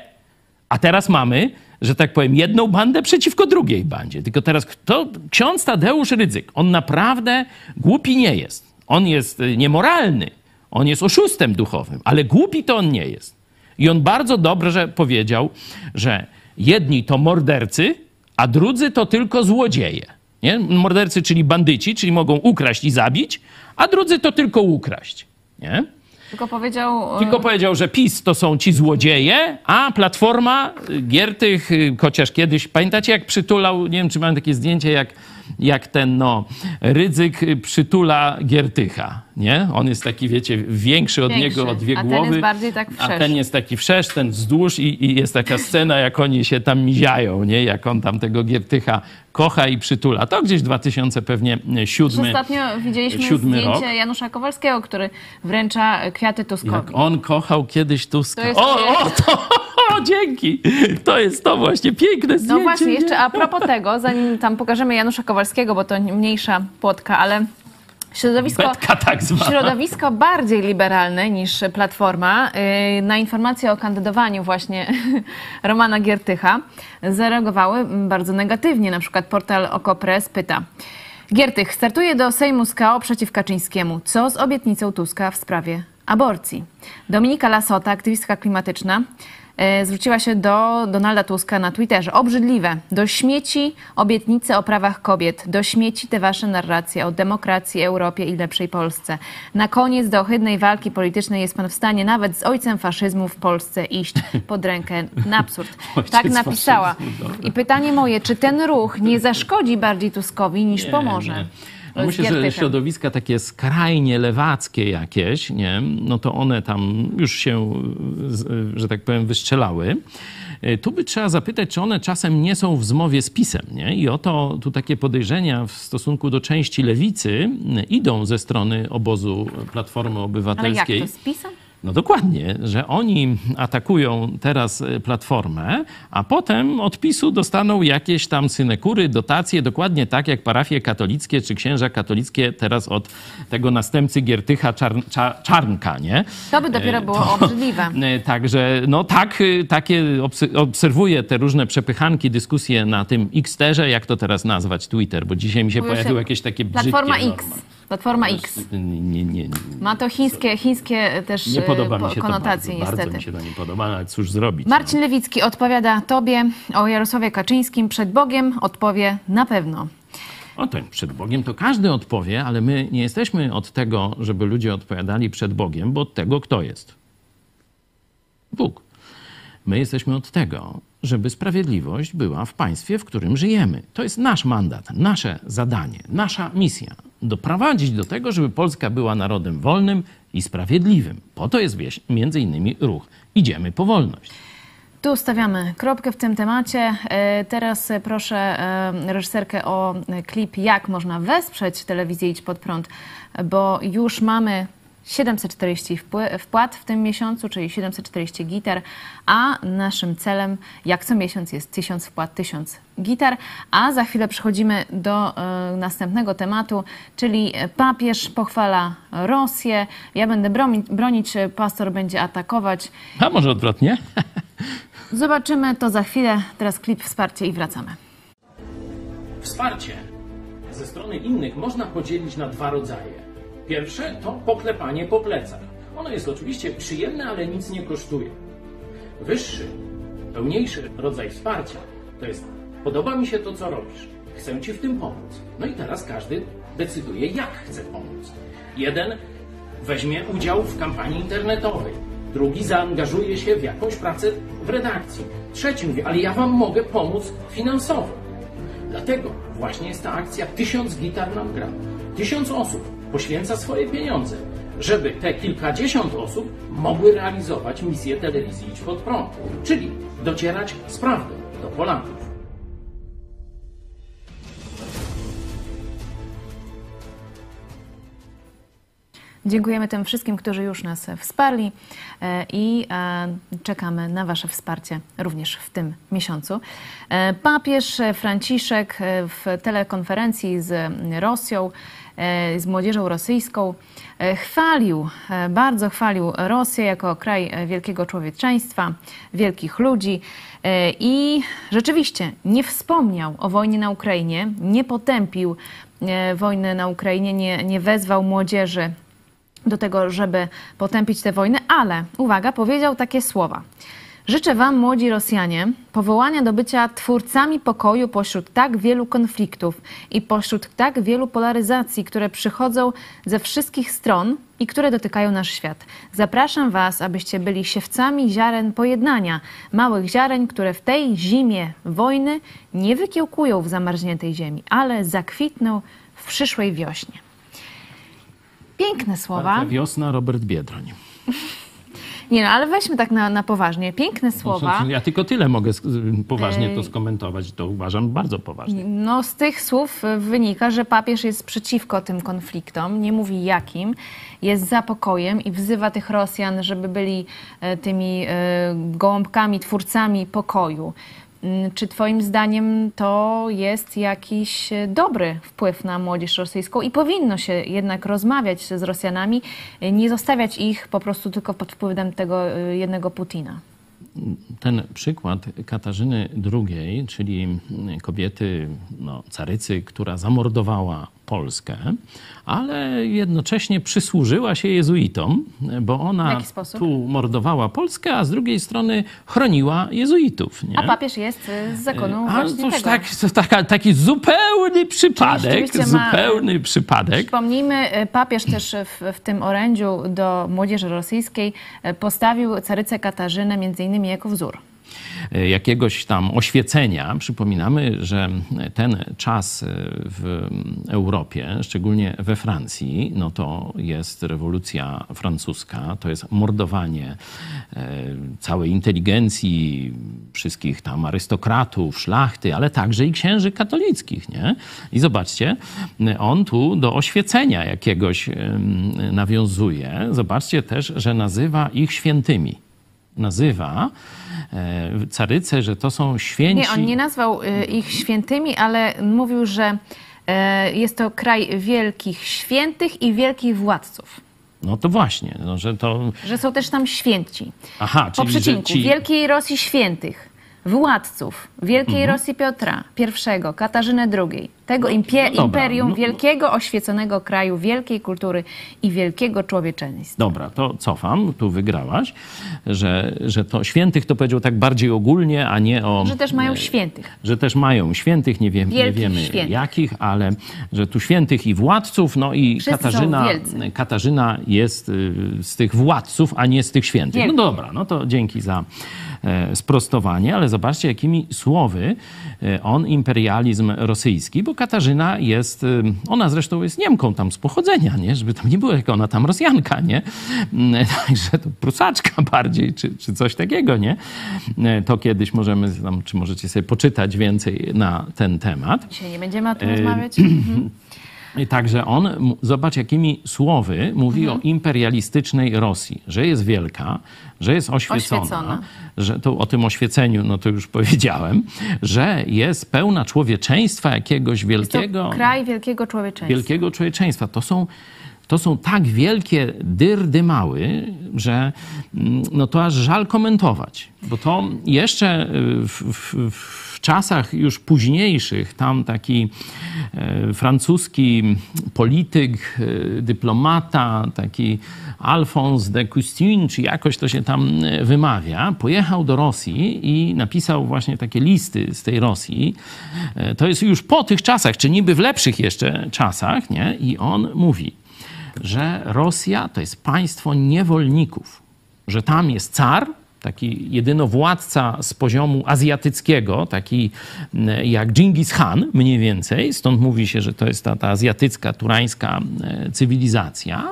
A teraz mamy, że tak powiem, jedną bandę przeciwko drugiej bandzie. Tylko teraz kto? Ksiądz Tadeusz Rydzyk. On naprawdę głupi nie jest. On jest y, niemoralny. On jest oszustem duchowym, ale głupi to on nie jest. I on bardzo dobrze powiedział, że jedni to mordercy, a drudzy to tylko złodzieje. Nie? Mordercy, czyli bandyci, czyli mogą ukraść i zabić, a drudzy to tylko ukraść. Nie? Tylko powiedział. e, Tylko powiedział, że PiS to są ci złodzieje, a Platforma, Giertych, y, chociaż kiedyś, pamiętacie jak przytulał, nie wiem czy mam takie zdjęcie, jak, jak ten no, Rydzyk przytula Giertycha, nie? On jest taki, wiecie, większy od Większy, niego o dwie a ten głowy. jest bardziej tak A ten jest taki wszerz, ten wzdłuż i, i jest taka scena, jak oni się tam miziają, nie? Jak on tam tego Giertycha kocha i przytula. To gdzieś 2000 pewnie siódmy. Ostatnio widzieliśmy siódmy zdjęcie rok. Janusza Kowalskiego, który wręcza kwiaty Tuskowi. Jak on kochał kiedyś Tuska. Jest- O, o, to, o, dzięki. To jest to właśnie piękne zdjęcie. No właśnie, nie? jeszcze a propos tego, zanim tam pokażemy Janusza Kowalskiego, bo to mniejsza płotka, ale środowisko, Betka tak środowisko bardziej liberalne niż Platforma yy, na informacje o kandydowaniu właśnie Romana Giertycha zareagowały bardzo negatywnie. Na przykład portal Okopres pyta Giertych startuje do Sejmu z KO przeciw Kaczyńskiemu. Co z obietnicą Tuska w sprawie aborcji? Dominika Lasota, aktywistka klimatyczna, zwróciła się do Donalda Tuska na Twitterze. Obrzydliwe. Do śmieci obietnice o prawach kobiet. Do śmieci te wasze narracje o demokracji, Europie i lepszej Polsce. Na koniec do ohydnej walki politycznej jest pan w stanie nawet z ojcem faszyzmu w Polsce iść pod rękę. Na absurd. Tak napisała. I pytanie moje, czy ten ruch nie zaszkodzi bardziej Tuskowi niż pomoże? Nie. No myślę, że środowiska takie skrajnie lewackie jakieś, nie, no to one tam już się, że tak powiem, wystrzelały. E, Tu by trzeba zapytać, czy one czasem nie są w zmowie z PiSem, nie? I oto tu takie podejrzenia w stosunku do części lewicy idą ze strony obozu Platformy Ale jak Obywatelskiej. to z PiSem? No dokładnie, że oni atakują teraz e, Platformę, a potem od PiSu dostaną jakieś tam synekury, dotacje, dokładnie tak jak parafie katolickie czy księża katolickie teraz od tego następcy Giertycha Czarn, Cza- Czarnka, nie? To by dopiero E, było to- obrzydliwe. E, Także no tak, y, takie obs- obserwuję te różne przepychanki, dyskusje na tym Xterze, jak to teraz nazwać, Twitter, bo dzisiaj mi się Mówi się pojawiły jakieś takie brzydkie Platforma X. Platforma X. Nie, nie, nie, Ma to chińskie, chińskie też nie e, podoba po- mi się konotacje to bardzo, niestety. bardzo mi się to nie podoba, ale cóż zrobić. Marcin Lewicki odpowiada tobie o Jarosławie Kaczyńskim przed Bogiem, odpowie na pewno. O to przed Bogiem to każdy odpowie, ale my nie jesteśmy od tego, żeby ludzie odpowiadali przed Bogiem, bo od tego kto jest? Bóg. My jesteśmy od tego, żeby sprawiedliwość była w państwie, w którym żyjemy. To jest nasz mandat, nasze zadanie, nasza misja. Doprowadzić do tego, żeby Polska była narodem wolnym i sprawiedliwym. Po to jest wieś- między innymi ruch. Idziemy po wolność. Tu stawiamy kropkę w tym temacie. E, Teraz e, proszę e, reżyserkę o klip, jak można wesprzeć telewizję Idź Pod Prąd, bo już mamy 740 wpły- wpłat w tym miesiącu, czyli 740 gitar, a naszym celem jak co miesiąc jest 1000 wpłat, 1000 gitar, a za chwilę przechodzimy do e, następnego tematu, czyli papież pochwala Rosję, ja będę bronić, bronić e, pastor będzie atakować. A może odwrotnie? Zobaczymy to za chwilę. Teraz klip wsparcie i wracamy. Wsparcie ze strony innych można podzielić na dwa rodzaje. Pierwsze to poklepanie po plecach. Ono jest oczywiście przyjemne, ale nic nie kosztuje. Wyższy, pełniejszy rodzaj wsparcia to jest podoba mi się to, co robisz. Chcę ci w tym pomóc. No i teraz każdy decyduje, jak chce pomóc. Jeden weźmie udział w kampanii internetowej. Drugi zaangażuje się w jakąś pracę w redakcji. Trzeci mówi, ale ja wam mogę pomóc finansowo. Dlatego właśnie jest ta akcja Tysiąc gitar nam gra. Tysiąc osób poświęca swoje pieniądze, żeby te kilkadziesiąt osób mogły realizować misję telewizji Idź Pod Prąd, czyli docierać z prawdą do Polaków. Dziękujemy tym wszystkim, którzy już nas wsparli e, i e, czekamy na Wasze wsparcie również w tym miesiącu. E, Papież Franciszek w telekonferencji z Rosją, z młodzieżą rosyjską, e, chwalił, e, bardzo chwalił Rosję jako kraj e, wielkiego człowieczeństwa, wielkich ludzi. E, I rzeczywiście nie wspomniał o wojnie na Ukrainie, nie potępił e, wojny na Ukrainie, nie, nie wezwał młodzieży do tego, żeby potępić tę wojnę, ale uwaga, powiedział takie słowa. Życzę Wam, młodzi Rosjanie, powołania do bycia twórcami pokoju pośród tak wielu konfliktów i pośród tak wielu polaryzacji, które przychodzą ze wszystkich stron i które dotykają nasz świat. Zapraszam Was, abyście byli siewcami ziaren pojednania, małych ziaren, które w tej zimie wojny nie wykiełkują w zamarzniętej ziemi, ale zakwitną w przyszłej wiośnie. Piękne słowa. Partia Wiosna, Robert Biedroń. Nie no, ale weźmy tak na, na poważnie. Piękne słowa. Ja tylko tyle mogę poważnie to skomentować. To uważam bardzo poważnie. No, z tych słów y, wynika, że papież jest przeciwko tym konfliktom, nie mówi jakim, jest za pokojem i wzywa tych Rosjan, żeby byli e, tymi e, gołąbkami, twórcami pokoju. Mm, Czy Twoim zdaniem to jest jakiś e, dobry wpływ na młodzież rosyjską i powinno się jednak rozmawiać z Rosjanami, e, nie zostawiać ich po prostu tylko pod wpływem tego e, jednego Putina? ten przykład Katarzyny II, czyli kobiety, no, carycy, która zamordowała Polskę, ale jednocześnie przysłużyła się jezuitom, bo ona tu mordowała Polskę, a z drugiej strony chroniła jezuitów. Nie? A papież jest y, z zakonu A właśnie toż tego. tak, to taka, taki zupełny przypadek, rzeczywiście ma- zupełny przypadek. Przypomnijmy, y, papież też w, w tym orędziu do młodzieży rosyjskiej y, postawił carycę Katarzynę między innymi jako wzór. E, jakiegoś tam oświecenia. Przypominamy, że ten czas e, w Europie, szczególnie we Francji, no to jest rewolucja francuska, to jest mordowanie e, całej inteligencji, wszystkich tam arystokratów, szlachty, ale także i księży katolickich, nie? I zobaczcie, on tu do oświecenia jakiegoś nawiązuje. Zobaczcie też, że nazywa ich świętymi. Nazywa e, caryce, że to są święci. Nie, on nie nazwał y, ich świętymi, ale mówił, że e, jest to kraj wielkich świętych i wielkich władców. No to właśnie, no, że to... Że są też tam święci. Aha, Po czyli że przecinku ci... Wielkiej Rosji świętych, władców Wielkiej Mhm. Rosji Piotra I, Katarzyny II, tego impie- no imperium no- wielkiego, oświeconego kraju, wielkiej kultury i wielkiego człowieczeństwa. Dobra, to cofam, tu wygrałaś, że, że to świętych to powiedział tak bardziej ogólnie, a nie o... Że też mają e, świętych. że też mają świętych, nie, wiem, nie wiemy świętych. jakich, ale że tu świętych i władców, no i Wszyscy Katarzyna. Katarzyna jest y, z tych władców, a nie z tych świętych. Wielkich. No dobra, no to dzięki za e, sprostowanie, ale zobaczcie, jakimi słowy e, on imperializm rosyjski, bo Katarzyna jest, ona zresztą jest Niemką tam z pochodzenia, nie? Żeby tam nie było, jak ona tam Rosjanka, nie? Mm, Także to Prusaczka bardziej, czy, czy coś takiego, nie? E, To kiedyś możemy tam, czy możecie sobie poczytać więcej na ten temat. Dzisiaj nie będziemy o tym E, rozmawiać. Także on, zobacz jakimi słowy mówi Mhm. o imperialistycznej Rosji, że jest wielka, że jest oświecona, Oświecona. że to o tym oświeceniu, no to już powiedziałem, że jest pełna człowieczeństwa jakiegoś wielkiego, kraj wielkiego człowieczeństwa. wielkiego człowieczeństwa. To są, to są tak wielkie dyrdymały, że mm, no to aż żal komentować. Bo to jeszcze y, w, w, w czasach już późniejszych, tam taki e, francuski polityk, e, dyplomata, taki Alphonse de Custine, czy jakoś to się tam e, wymawia, pojechał do Rosji i napisał właśnie takie listy z tej Rosji. To jest już po tych czasach, czy niby w lepszych jeszcze czasach, nie? I on mówi, że Rosja to jest państwo niewolników, że tam jest car, taki jedynowładca z poziomu azjatyckiego, taki mm, jak Dżingis Khan mniej więcej, stąd mówi się, że to jest ta, ta azjatycka, turańska e, cywilizacja,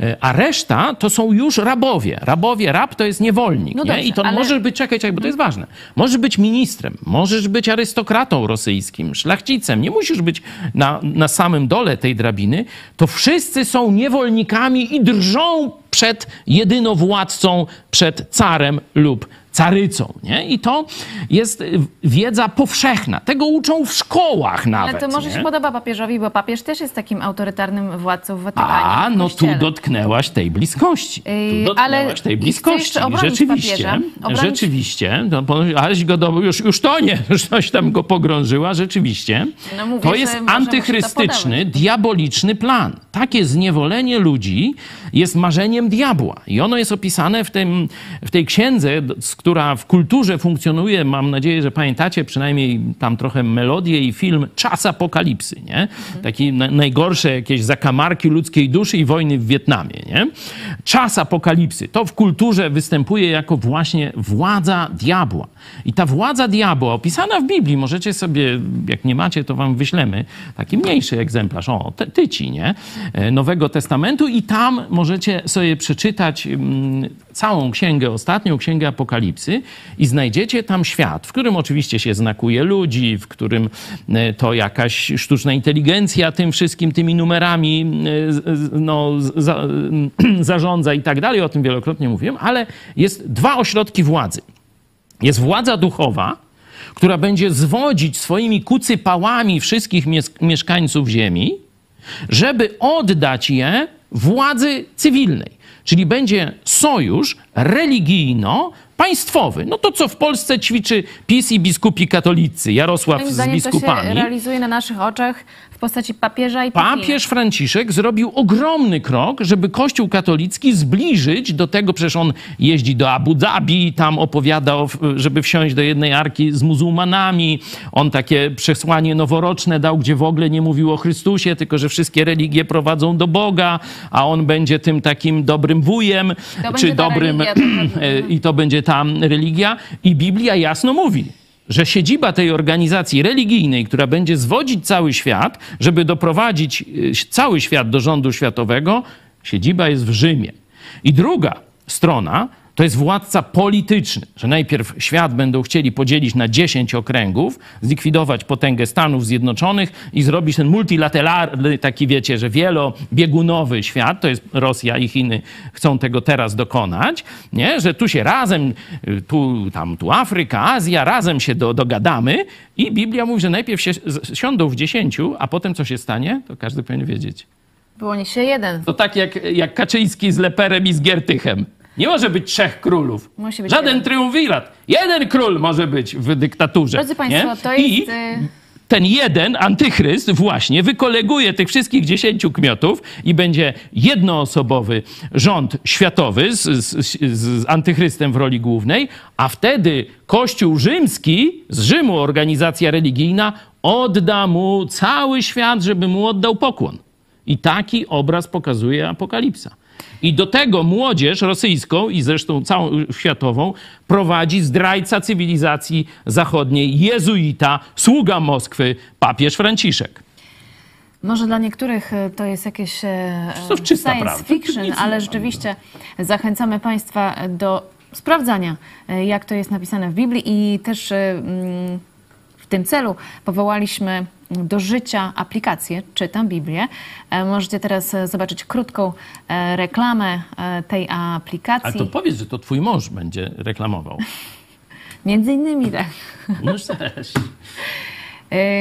E, a reszta to są już rabowie. Rabowie, rab to jest niewolnik. No nie? dobrze, I to ale- możesz być, czekaj, czekaj, bo to jest ważne, możesz być ministrem, możesz być arystokratą rosyjskim, szlachcicem, nie musisz być na, na samym dole tej drabiny, to wszyscy są niewolnikami i drżą przed jedynowładcą, przed carem lub carycą. Nie? I to jest wiedza powszechna. Tego uczą w szkołach nawet. Ale to może nie? się podoba papieżowi, bo papież też jest takim autorytarnym władcą w Watykanie. A, no tu dotknęłaś tej bliskości. Tu ale dotknęłaś tej chcę bliskości. Rzeczywiście. Obronić- rzeczywiście, no, aleś go do, już, już to nie, już coś tam go pogrążyła, rzeczywiście. No mówię, to jest to antychrystyczny, podobać. diaboliczny plan. Takie zniewolenie ludzi jest marzeniem diabła. I ono jest opisane w, tym, w tej księdze, z- która w kulturze funkcjonuje, mam nadzieję, że pamiętacie przynajmniej tam trochę melodię i film Czas Apokalipsy, nie? Taki na, najgorsze jakieś zakamarki ludzkiej duszy i wojny w Wietnamie, nie? Czas Apokalipsy. To w kulturze występuje jako właśnie władza diabła. I ta władza diabła opisana w Biblii, możecie sobie, jak nie macie, to wam wyślemy taki mniejszy egzemplarz, o, ty- tyci, nie? E, Nowego Testamentu i tam możecie sobie przeczytać mm, całą księgę, ostatnią księgę Apokalipsy i znajdziecie tam świat, w którym oczywiście się znakuje ludzi, w którym e, to jakaś sztuczna inteligencja tym wszystkim, tymi numerami e, no, za, zarządza i tak dalej, o tym wielokrotnie mówiłem, ale jest dwa ośrodki władzy. Jest władza duchowa, która będzie zwodzić swoimi kucypałami wszystkich mies- mieszkańców ziemi, żeby oddać je władzy cywilnej. Czyli będzie sojusz religijno-państwowy. No to, co w Polsce ćwiczy PiS i biskupi katolicy, Jarosław Moim z zdaniem to się biskupami. realizuje na naszych oczach postaci papieża i Putina. Papież Franciszek zrobił ogromny krok, żeby Kościół katolicki zbliżyć do tego, przecież on jeździ do Abu Dhabi, tam opowiada, o, żeby wsiąść do jednej arki z muzułmanami. On takie przesłanie noworoczne dał, gdzie w ogóle nie mówił o Chrystusie, tylko że wszystkie religie prowadzą do Boga, a on będzie tym takim dobrym wujem, To czy dobrym... religia, to pewnie. i to będzie ta religia i Biblia jasno mówi, że siedziba tej organizacji religijnej, która będzie zwodzić cały świat, żeby doprowadzić y, cały świat do rządu światowego, siedziba jest w Rzymie. I druga strona to jest władca polityczny, że najpierw świat będą chcieli podzielić na 10 okręgów, zlikwidować potęgę Stanów Zjednoczonych i zrobić ten multilateralny, taki wiecie, że wielobiegunowy świat, to jest Rosja i Chiny chcą tego teraz dokonać, nie? że tu się razem, tu, tam, tu Afryka, Azja, razem się do, dogadamy i Biblia mówi, że najpierw się siądą w 10, a potem co się stanie, to każdy powinien wiedzieć. Wyłoni się jeden. To tak jak, jak Kaczyński z Leperem i z Giertychem. Nie może być trzech królów. Musi być Żaden jeden. triumvirat. Jeden król może być w dyktaturze. Drodzy Państwo, nie? to I jest, y- ten jeden antychryst właśnie wykoleguje tych wszystkich dziesięciu kmiotów i będzie jednoosobowy rząd światowy z, z, z antychrystem w roli głównej, a wtedy Kościół rzymski, z Rzymu organizacja religijna, odda mu cały świat, żeby mu oddał pokłon. I taki obraz pokazuje Apokalipsa. I do tego młodzież rosyjską i zresztą całą światową prowadzi zdrajca cywilizacji zachodniej, jezuita, sługa Moskwy, papież Franciszek. Może dla niektórych e, to jest jakieś e, science prawda. fiction, ale rzeczywiście zachęcamy Państwa do sprawdzania, e, jak to jest napisane w Biblii i też mm, w tym celu powołaliśmy do życia aplikację Czytam Biblię. E, Możecie teraz e, zobaczyć krótką e, reklamę tej aplikacji. to powiedz, że to twój mąż będzie reklamował. Między innymi tak. Mąż też.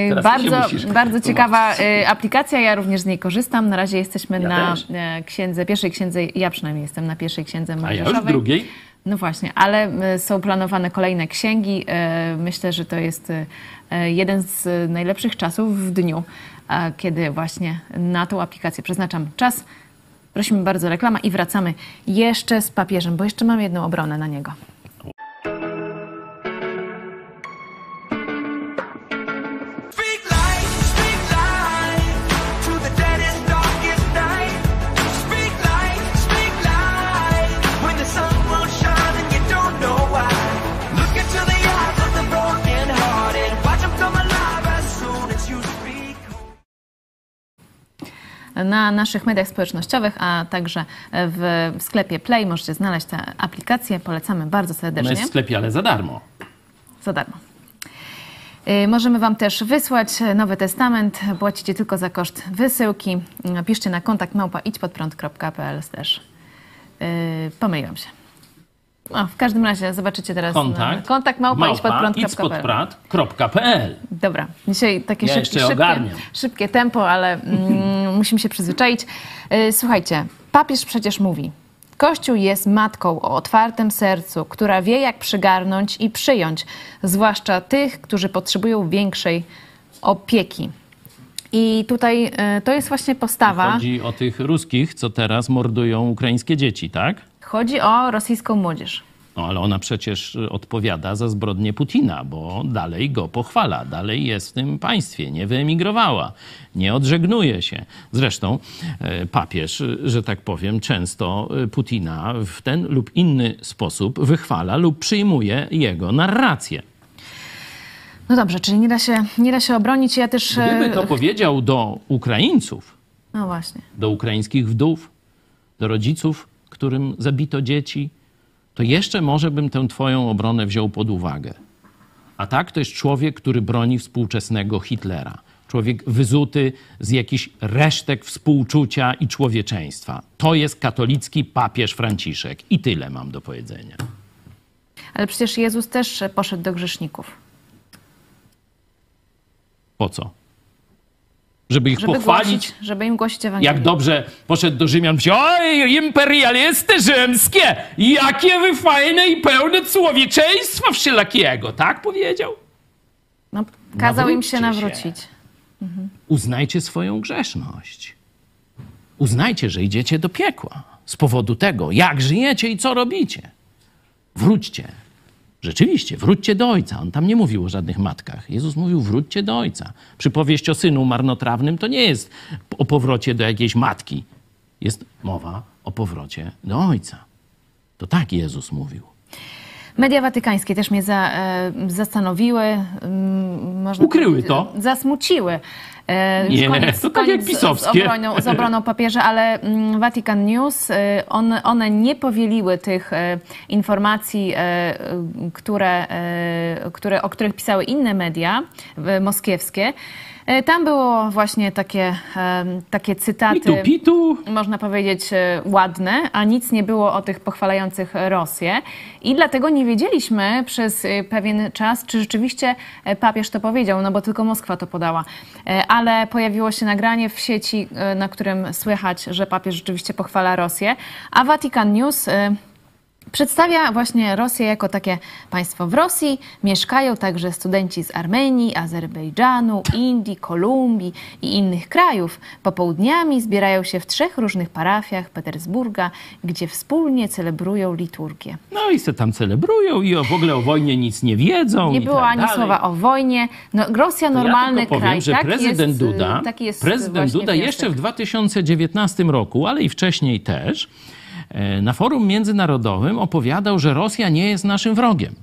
Teraz Bardzo, bardzo ciekawa aplikacja, ja również z niej korzystam. Na razie jesteśmy Ja na też. księdze, pierwszej księdze, ja przynajmniej jestem na pierwszej księdze A ja już Mojżeszowej. w drugiej. No właśnie, ale e, są planowane kolejne księgi. E, Myślę, że to jest e, jeden z najlepszych czasów w dniu, kiedy właśnie na tą aplikację przeznaczam czas. Prosimy bardzo, reklama i wracamy jeszcze z papieżem, bo jeszcze mam jedną obronę na niego. Na naszych mediach społecznościowych, a także w sklepie Play możecie znaleźć tę aplikację. Polecamy bardzo serdecznie. jest w sklepie, ale za darmo. Za darmo. Y, Możemy Wam też wysłać Nowy Testament. Płacicie tylko za koszt wysyłki. Y, Piszcie na kontakt małpa idźpodprąd.pl też. Yy, pomyliłam się. W każdym razie zobaczycie teraz na Kontakt. kontakt małpa, idźpodprąd.pl. Dobra, dzisiaj takie Ja szybkie, szybkie, szybkie tempo, ale mm, musimy się przyzwyczaić. Yy, Słuchajcie, papież przecież mówi, Kościół jest matką o otwartym sercu, która wie jak przygarnąć i przyjąć, zwłaszcza tych, którzy potrzebują większej opieki. I tutaj yy, to jest właśnie postawa. Chodzi o tych ruskich, co teraz mordują ukraińskie dzieci, tak? Chodzi o rosyjską młodzież. No, ale ona przecież odpowiada za zbrodnię Putina, bo dalej go pochwala, dalej jest w tym państwie, nie wyemigrowała, nie odżegnuje się. Zresztą e, papież, e, że tak powiem, często Putina w ten lub inny sposób wychwala lub przyjmuje jego narrację. No dobrze, czyli nie da się, nie da się obronić. Ja też. Gdyby to powiedział do Ukraińców, No właśnie. do ukraińskich wdów, do rodziców, którym zabito dzieci, to jeszcze może bym tę twoją obronę wziął pod uwagę. A tak to jest człowiek, który broni współczesnego Hitlera. Człowiek wyzuty z jakichś resztek współczucia i człowieczeństwa. To jest katolicki papież Franciszek. I tyle mam do powiedzenia. Ale przecież Jezus też poszedł do grzeszników. Po co? Żeby ich Żeby pochwalić, głosić, żeby im głosić Ewangelię. Jak dobrze poszedł do Rzymian, wziął, oj, imperialisty rzymskie, jakie wy fajne i pełne człowieczeństwa wszelakiego, tak powiedział? No, kazał im się Nawróćcie się. nawrócić. Uznajcie swoją grzeszność. Uznajcie, że idziecie do piekła z powodu tego, jak żyjecie i co robicie. Wróćcie. Rzeczywiście, wróćcie do Ojca. On tam nie mówił o żadnych matkach. Jezus mówił, wróćcie do Ojca. Przypowieść o synu marnotrawnym to nie jest o powrocie do jakiejś matki. Jest mowa o powrocie do Ojca. To tak Jezus mówił. Media watykańskie też mnie za, e, zastanowiły. mm, Można Ukryły to? Zasmuciły. E, Nie, już to tak z- pisowskie. Z obroną, z obroną papieża, ale mm, Vatican News, e, one, one nie powieliły tych e, informacji, e, które, które, o których pisały inne media moskiewskie. E, Tam było właśnie takie, takie cytaty Pitu, pitu. można powiedzieć, e, ładne, a nic nie było o tych pochwalających Rosję. I dlatego nie wiedzieliśmy przez e, pewien czas, czy rzeczywiście papież to powiedział, no bo tylko Moskwa to podała. Ale pojawiło się nagranie w sieci, na którym słychać, że papież rzeczywiście pochwala Rosję, a Vatican News. Przedstawia właśnie Rosję jako takie państwo. W Rosji mieszkają także studenci z Armenii, Azerbejdżanu, Indii, Kolumbii i innych krajów. Popołudniami zbierają się w trzech różnych parafiach Petersburga, gdzie wspólnie celebrują liturgię. No i se tam celebrują i o, w ogóle o wojnie nic nie wiedzą. Nie było tak ani dalej. słowa o wojnie. No, Rosja normalny ja powiem, kraj. że tak prezydent jest, Duda, taki jest prezydent Duda wniosek. jeszcze w 2019 roku, ale i wcześniej też, na forum międzynarodowym opowiadał, że Rosja nie jest naszym wrogiem,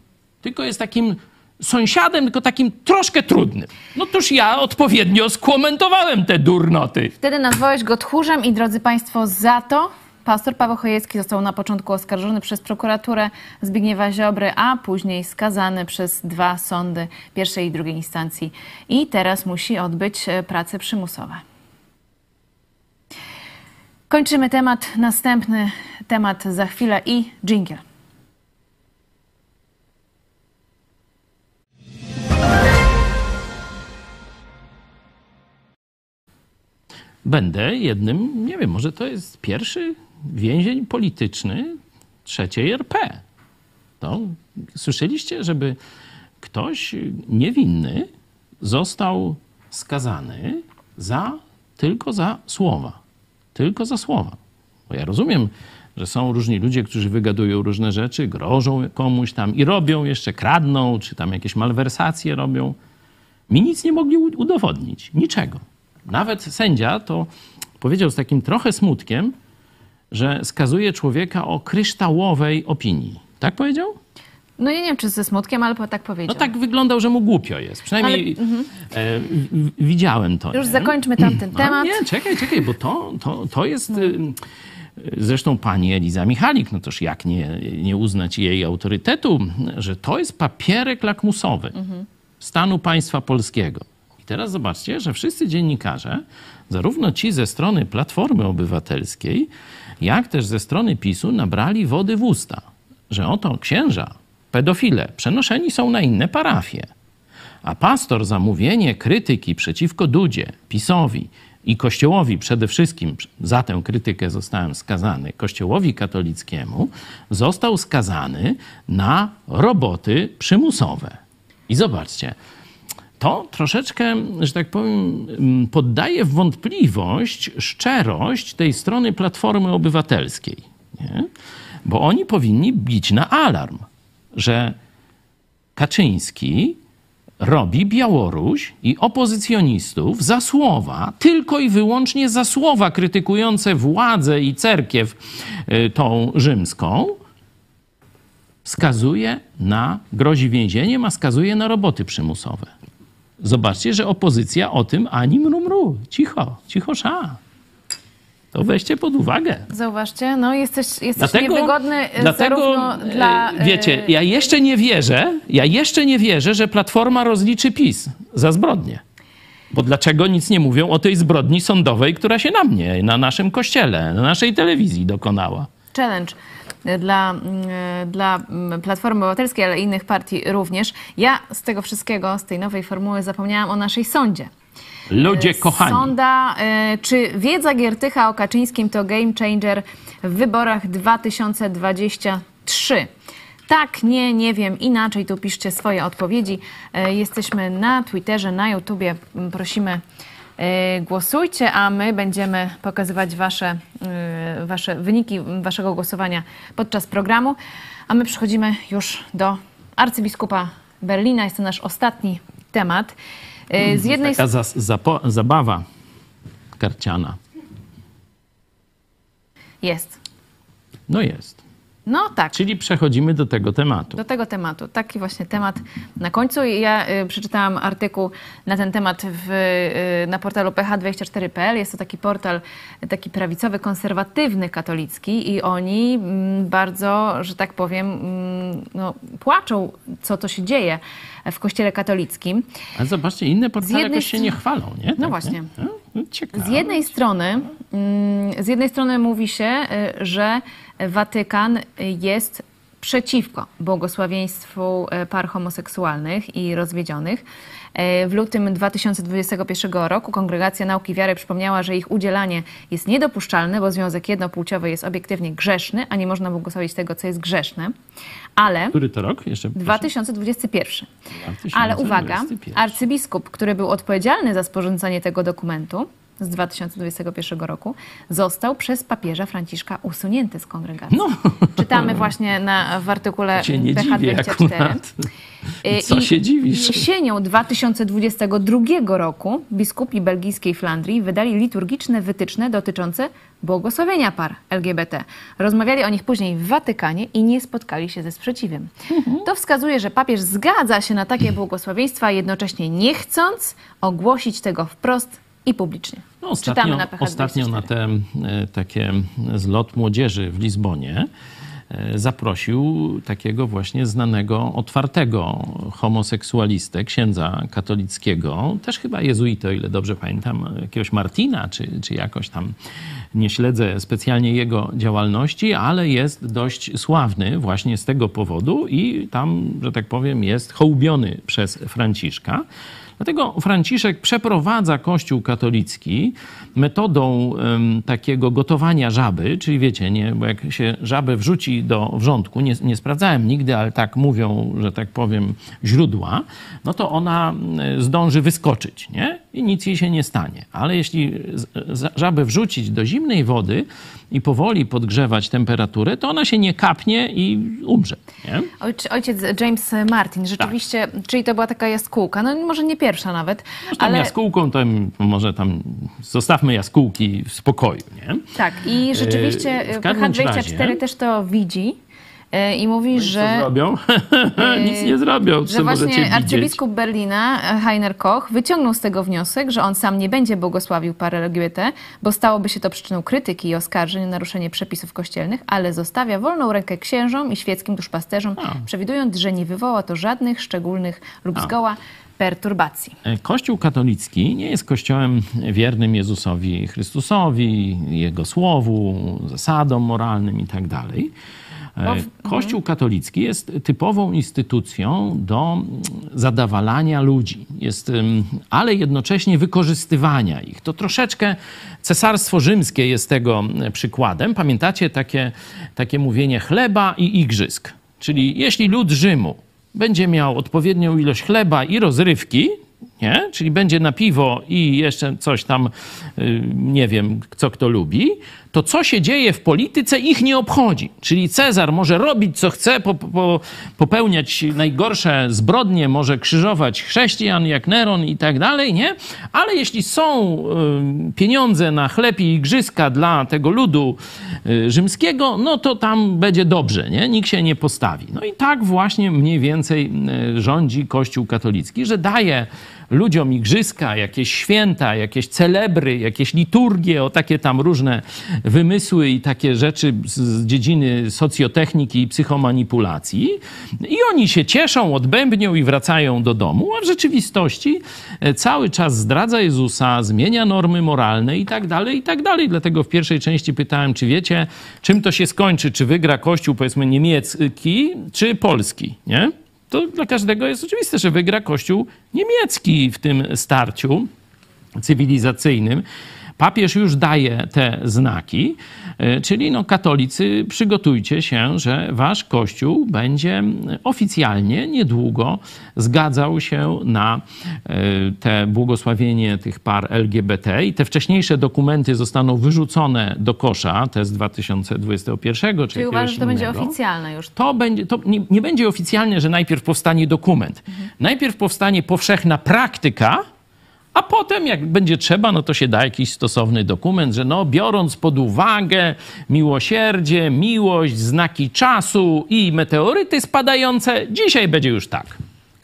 tylko jest takim sąsiadem, tylko takim troszkę trudnym. No toż ja odpowiednio skomentowałem te durnoty. Wtedy nazwałeś go tchórzem i drodzy Państwo, za to pastor Paweł Chojecki został na początku oskarżony przez prokuraturę Zbigniewa Ziobry, a później skazany przez dwa sądy pierwszej i drugiej instancji. I teraz musi odbyć e, prace przymusowe. Kończymy temat. Następny temat za chwilę i dżingiel. Będę jednym, nie wiem, może to jest pierwszy więzień polityczny trzeciej RP. To słyszeliście, żeby ktoś niewinny został skazany za tylko za słowa. Tylko za słowa. Bo ja rozumiem, że są różni ludzie, którzy wygadują różne rzeczy, grożą komuś tam i robią jeszcze, kradną, czy tam jakieś malwersacje robią. Mi nic nie mogli udowodnić. Niczego. Nawet sędzia to powiedział z takim trochę smutkiem, że skazuje człowieka o kryształowej opinii. Tak powiedział? No ja nie wiem, czy ze smutkiem, ale tak No powiedział. tak wyglądał, że mu głupio jest. Przynajmniej e, w- w- widziałem to. Już nie? zakończmy tamten No, temat. Nie, czekaj, czekaj, bo to, to, to jest... y, Zresztą pani Eliza Michalik, no toż jak nie, nie uznać jej autorytetu, że to jest papierek lakmusowy stanu państwa polskiego. I teraz zobaczcie, że wszyscy dziennikarze, zarówno ci ze strony Platformy Obywatelskiej, jak też ze strony PiSu, nabrali wody w usta, że oto księża, pedofile, przenoszeni są na inne parafie. A pastor za mówienie krytyki przeciwko Dudzie, PiSowi i Kościołowi przede wszystkim, za tę krytykę zostałem skazany, Kościołowi katolickiemu, został skazany na roboty przymusowe. I zobaczcie, to troszeczkę, że tak powiem, mm, poddaje w wątpliwość szczerość tej strony Platformy Obywatelskiej. Nie? Bo oni powinni bić na alarm, że Kaczyński robi Białoruś i opozycjonistów za słowa, tylko i wyłącznie za słowa krytykujące władzę i cerkiew y, tą rzymską, skazuje na, grozi więzieniem, a skazuje na roboty przymusowe. Zobaczcie, że opozycja o tym ani mrumru. Cicho, cicho sza. To weźcie pod uwagę. Zauważcie, no jesteś, jesteś niewygodny e, dlatego, zarówno dla... e, wiecie, e, ja jeszcze nie wierzę, ja jeszcze nie wierzę, że Platforma rozliczy PiS za zbrodnię. Bo dlaczego nic nie mówią o tej zbrodni sądowej, która się na mnie, na naszym kościele, na naszej telewizji dokonała? challenge dla, mm, dla mm, Platformy Obywatelskiej, ale innych partii również. Ja z tego wszystkiego, z tej nowej formuły zapomniałam o naszej sądzie. Ludzie kochani. Sonda, e, czy wiedza Giertycha o Kaczyńskim to game changer w wyborach 2023? Tak, nie, nie wiem, inaczej tu piszcie swoje odpowiedzi. E, Jesteśmy na Twitterze, na YouTubie. Prosimy, e, głosujcie, a my będziemy pokazywać wasze, e, wasze wyniki waszego głosowania podczas programu. A my przechodzimy już do arcybiskupa Berlina. Jest to nasz ostatni temat. E, Z jednej Taka za, zapo, zabawa karciana. Jest. No jest. No tak. Czyli przechodzimy do tego tematu. Do tego tematu. Taki właśnie temat na końcu. Ja y, przeczytałam artykuł na ten temat w, y, na portalu ph24.pl. Jest to taki portal taki prawicowy, konserwatywny, katolicki i oni mm, bardzo, że tak powiem, mm, no, płaczą, co to się dzieje w kościele katolickim. Ale zobaczcie, inne portale jakoś się nie chwalą, nie? No właśnie. Nie? Z jednej strony, mm, z jednej strony mówi się, y, że Watykan jest przeciwko błogosławieństwu y, par homoseksualnych i rozwiedzionych. Y, W lutym 2021 roku Kongregacja Nauki Wiary przypomniała, że ich udzielanie jest niedopuszczalne, bo związek jednopłciowy jest obiektywnie grzeszny, a nie można błogosławić tego, co jest grzeszne. Ale Który to rok? Jeszcze proszę. 2021. Ale uwaga, 2021. arcybiskup, który był odpowiedzialny za sporządzanie tego dokumentu z 2021 roku, został przez papieża Franciszka usunięty z kongregacji. No. Czytamy właśnie na, w artykule Cię nie dziwię PH24. akurat. Y, Co I się dziwisz? Jesienią 2022 roku biskupi belgijskiej Flandrii wydali liturgiczne wytyczne dotyczące błogosławienia par LGBT. Rozmawiali o nich później w Watykanie i nie spotkali się ze sprzeciwem. Mhm. To wskazuje, że papież zgadza się na takie błogosławieństwa, jednocześnie nie chcąc ogłosić tego wprost i publicznie. No, Czytamy ostatnio, na PH24. ostatnio na te e, takie zlot młodzieży w Lizbonie e, zaprosił takiego właśnie znanego, otwartego homoseksualistę, księdza katolickiego, też chyba jezuitę, o ile dobrze pamiętam, jakiegoś Martina, czy, czy jakoś tam, nie śledzę specjalnie jego działalności, ale jest dość sławny właśnie z tego powodu i tam, że tak powiem, jest hołbiony przez Franciszka. Dlatego Franciszek przeprowadza Kościół katolicki metodą em, takiego gotowania żaby, czyli wiecie, nie, bo jak się żabę wrzuci do wrzątku, nie, nie sprawdzałem nigdy, ale tak mówią, że tak powiem, źródła, no to ona zdąży wyskoczyć, nie? I nic jej się nie stanie. Ale jeśli żabę wrzucić do zimnej wody i powoli podgrzewać temperaturę, to ona się nie kapnie i umrze, nie? Ojc- Ojciec James Martin, rzeczywiście, czyli to była taka jaskółka, no może nie pierwsza nawet, Tam ale jaskółką, to może tam zostawmy jaskółki w spokoju, nie? tak i rzeczywiście E, w każdym PH24 razie- też to widzi e, i mówi, Co że zrobią? Nic nie zrobią, że właśnie widzieć. arcybiskup Berlina, e, Heiner Koch, wyciągnął z tego wniosek, że on sam nie będzie błogosławił pary LGBT, bo stałoby się to przyczyną krytyki i oskarżeń o naruszenie przepisów kościelnych, ale zostawia wolną rękę księżom i świeckim duszpasterzom, przewidując, że nie wywoła to żadnych szczególnych lub zgoła perturbacji. E, Kościół katolicki nie jest kościołem wiernym Jezusowi Chrystusowi, Jego słowu, zasadom moralnym i E, Kościół katolicki jest typową instytucją do mm, zadawalania ludzi, jest, ale jednocześnie wykorzystywania ich. To troszeczkę Cesarstwo Rzymskie jest tego mm, przykładem. Pamiętacie takie, takie mówienie chleba i igrzysk? Czyli jeśli lud Rzymu będzie miał odpowiednią ilość chleba i rozrywki, nie? czyli będzie na piwo i jeszcze coś tam, y, nie wiem, co kto lubi, to co się dzieje w polityce ich nie obchodzi. Czyli Cezar może robić co chce, po, po, popełniać najgorsze zbrodnie, może krzyżować chrześcijan jak Neron i tak dalej, nie? Ale jeśli są y, pieniądze na chleb i igrzyska dla tego ludu y, rzymskiego, no to tam będzie dobrze, nie? Nikt się nie postawi. No i tak właśnie mniej więcej y, rządzi Kościół katolicki, że daje ludziom igrzyska, jakieś święta, jakieś celebry, jakieś liturgie, o takie tam różne wymysły i takie rzeczy z- dziedziny socjotechniki i psychomanipulacji. I oni się cieszą, odbębnią i wracają do domu, a w rzeczywistości e, cały czas zdradza Jezusa, zmienia normy moralne i tak dalej, i tak dalej. Dlatego w pierwszej części pytałem, czy wiecie, czym to się skończy, czy wygra Kościół, powiedzmy, niemiecki, czy polski, nie? To dla każdego jest oczywiste, że wygra Kościół niemiecki w tym starciu cywilizacyjnym. Papież już daje te znaki, e, czyli no, katolicy, przygotujcie się, że wasz Kościół będzie oficjalnie niedługo zgadzał się na e, te błogosławienie tych par LGBT i te wcześniejsze dokumenty zostaną wyrzucone do kosza, te z 2021 czy Czyli uważasz, że to będzie oficjalne już? to, będzie, to nie, nie będzie oficjalnie, że najpierw powstanie dokument. Najpierw powstanie powszechna praktyka, A potem, jak będzie trzeba, no to się da jakiś stosowny dokument, że no, biorąc pod uwagę miłosierdzie, miłość, znaki czasu i meteoryty spadające, dzisiaj będzie już tak.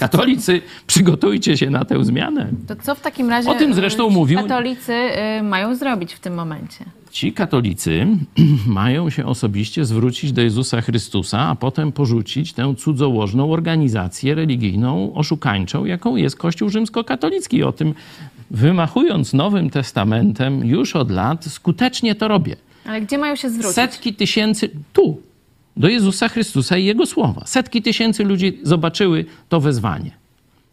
Katolicy, przygotujcie się na tę zmianę. To co w takim razie O tym zresztą y, mówił- katolicy y, mają zrobić w tym momencie? Ci katolicy mają się osobiście zwrócić do Jezusa Chrystusa, a potem porzucić tę cudzołożną organizację religijną, oszukańczą, jaką jest Kościół rzymskokatolicki. O tym wymachując Nowym Testamentem już od lat skutecznie to robię. Ale gdzie mają się zwrócić? Setki tysięcy, tu, do Jezusa Chrystusa i Jego słowa. Setki tysięcy ludzi zobaczyły to wezwanie.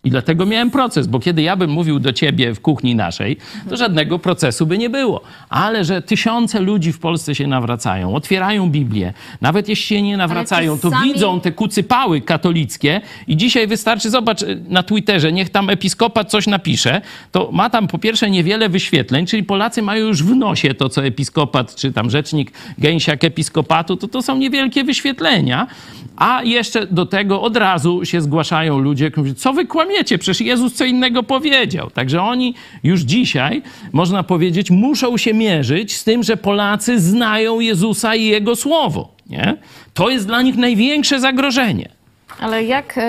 I dlatego miałem proces, bo kiedy ja bym mówił do ciebie w kuchni naszej, to żadnego procesu by nie było. Ale że tysiące ludzi w Polsce się nawracają, otwierają Biblię, nawet jeśli się nie nawracają, to sami- widzą te kucypały katolickie i dzisiaj wystarczy, zobacz na Twitterze, niech tam episkopat coś napisze, to ma tam po pierwsze niewiele wyświetleń, czyli Polacy mają już w nosie to, co episkopat, czy tam rzecznik gęsiak episkopatu, to to są niewielkie wyświetlenia, a jeszcze do tego od razu się zgłaszają ludzie, którzy mówią, co wy kłamiecie, przecież Jezus co innego powiedział. Także oni już dzisiaj, można powiedzieć, muszą się mierzyć z tym, że Polacy znają Jezusa i Jego Słowo. Nie? To jest dla nich największe zagrożenie. Ale jak y,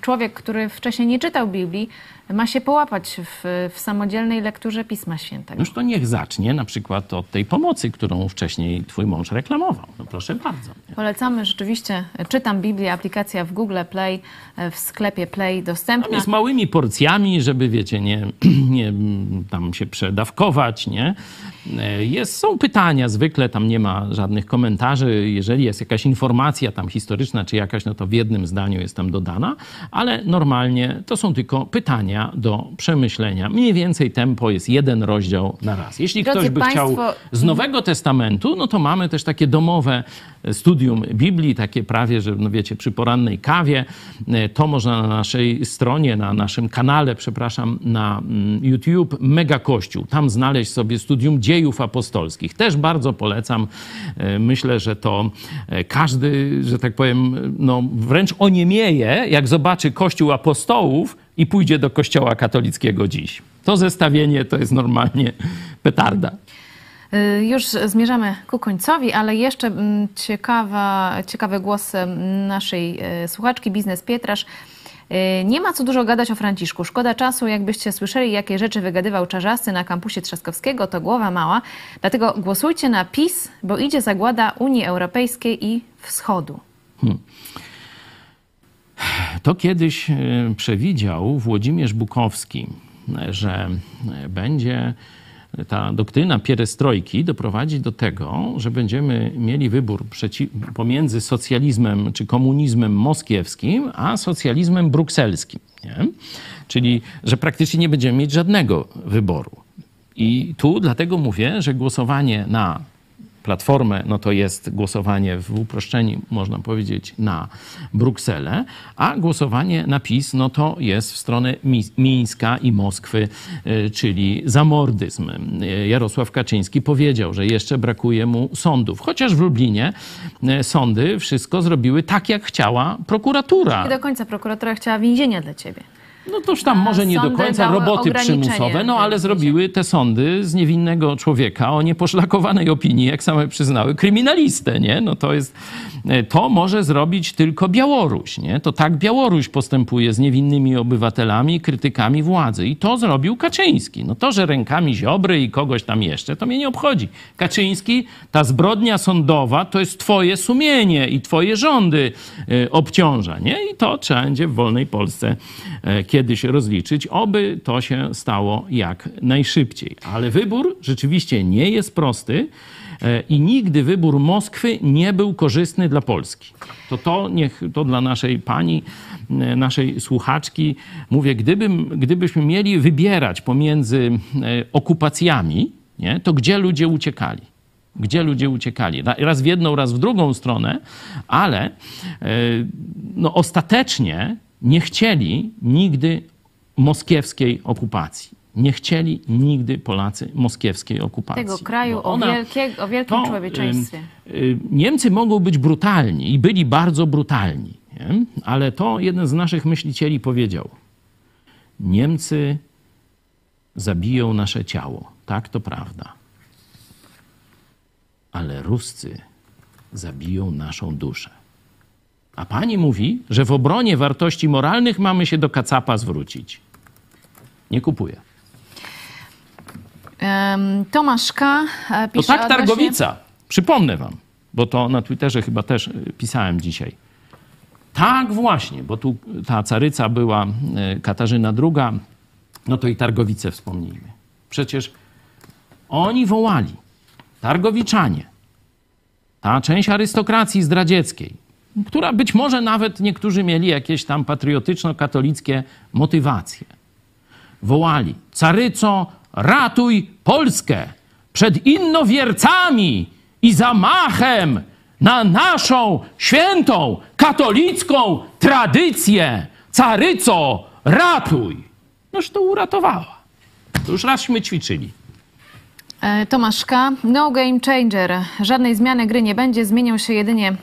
człowiek, który wcześniej nie czytał Biblii, ma się połapać w, w samodzielnej lekturze Pisma Świętego? Już to niech zacznie na przykład od tej pomocy, którą wcześniej twój mąż reklamował. No proszę bardzo. Polecamy rzeczywiście. Czytam Biblię, aplikacja w Google Play, e, w sklepie Play Tam dostępna. jest małymi porcjami, żeby, wiecie, nie, nie mm, tam się przedawkować, nie? E, Jest, są pytania zwykle, tam nie ma żadnych komentarzy. Jeżeli jest jakaś informacja tam historyczna czy jakaś, no to w jednym zdaniu jest tam dodana, ale normalnie to są tylko pytania do przemyślenia. Mniej więcej tempo jest jeden rozdział na raz. Jeśli Drodzy ktoś by chciał państwo- z Nowego Testamentu, no to mamy też takie domowe studium Biblii, takie prawie, że no wiecie, przy porannej kawie. E, To można na naszej stronie, na naszym kanale, przepraszam, na mm, YouTube Mega Kościół. Tam znaleźć sobie studium dziejów apostolskich. Też bardzo polecam. E, Myślę, że to e, każdy, że tak powiem, no wręcz oniemieje, jak zobaczy Kościół apostołów i pójdzie do Kościoła katolickiego dziś. To zestawienie to jest normalnie petarda. Y, Już zmierzamy ku końcowi, ale jeszcze mm, ciekawa, ciekawy głos naszej e, słuchaczki Biznes Pietrasz. Y, Nie ma co dużo gadać o Franciszku. Szkoda czasu, jakbyście słyszeli, jakie rzeczy wygadywał Czarzasty na kampusie Trzaskowskiego, to głowa mała. Dlatego głosujcie na PiS, bo idzie zagłada Unii Europejskiej i Wschodu. To kiedyś e, przewidział Włodzimierz Bukowski, że będzie ta doktryna pierestrojki doprowadzić do tego, że będziemy mieli wybór pomiędzy socjalizmem czy komunizmem moskiewskim, a socjalizmem brukselskim. Nie? Czyli, że praktycznie nie będziemy mieć żadnego wyboru. I tu dlatego mówię, że głosowanie na Platformę, no to jest głosowanie w uproszczeniu, można powiedzieć, na Brukselę, a głosowanie na PiS, no to jest w stronę Mi- Mińska i Moskwy, y, czyli zamordyzm. Y, Jarosław Kaczyński powiedział, że jeszcze brakuje mu sądów, chociaż w Lublinie y, sądy wszystko zrobiły tak, jak chciała prokuratura. Nie do końca prokuratura chciała więzienia dla ciebie. No toż tam może nie do końca roboty przymusowe, no ale zrobiły te sądy z niewinnego człowieka o nieposzlakowanej opinii, jak same przyznały, kryminalistę, nie? No to jest, to może zrobić tylko Białoruś, nie? To tak Białoruś postępuje z niewinnymi obywatelami, krytykami władzy i to zrobił Kaczyński. No to, że rękami Ziobry i kogoś tam jeszcze, to mnie nie obchodzi. Kaczyński, ta zbrodnia sądowa to jest twoje sumienie i twoje rządy y, obciąża, nie? I to trzeba będzie w wolnej Polsce e, kiedyś rozliczyć, oby to się stało jak najszybciej. Ale wybór rzeczywiście nie jest prosty e, i nigdy wybór Moskwy nie był korzystny dla Polski. To to niech to dla naszej pani, e, naszej słuchaczki mówię, gdybym, gdybyśmy mieli wybierać pomiędzy e, okupacjami, nie, to gdzie ludzie uciekali? Gdzie ludzie uciekali? Ra- Raz w jedną, raz w drugą stronę, ale no, ostatecznie nie chcieli nigdy moskiewskiej okupacji. Nie chcieli nigdy Polacy moskiewskiej okupacji. Tego kraju Bo o, ona- wielkie, o wielkim to, człowieczeństwie. y, Niemcy mogą być brutalni i byli bardzo brutalni, nie? ale to jeden z naszych myślicieli powiedział. Niemcy zabiją nasze ciało. Tak, to prawda. Ale Ruscy zabiją naszą duszę. A pani mówi, że w obronie wartości moralnych mamy się do kacapa zwrócić. Nie kupuję. Tomasz K. e, To pisze tak odnośnie- Targowica. Przypomnę wam, bo to na Twitterze chyba też y, pisałem dzisiaj. Tak właśnie, bo tu ta caryca była y, Katarzyna II, no to i Targowicę wspomnijmy. Przecież oni wołali, Targowiczanie, ta część arystokracji zdradzieckiej, która być może nawet niektórzy mieli jakieś tam patriotyczno-katolickie motywacje wołali: Caryco, ratuj Polskę przed innowiercami i zamachem na naszą świętą katolicką tradycję. Caryco, ratuj! Noż to uratowała. To już razśmy ćwiczyli. E, Tomasz K. No game changer. Żadnej zmiany gry nie będzie, zmienią się jedynie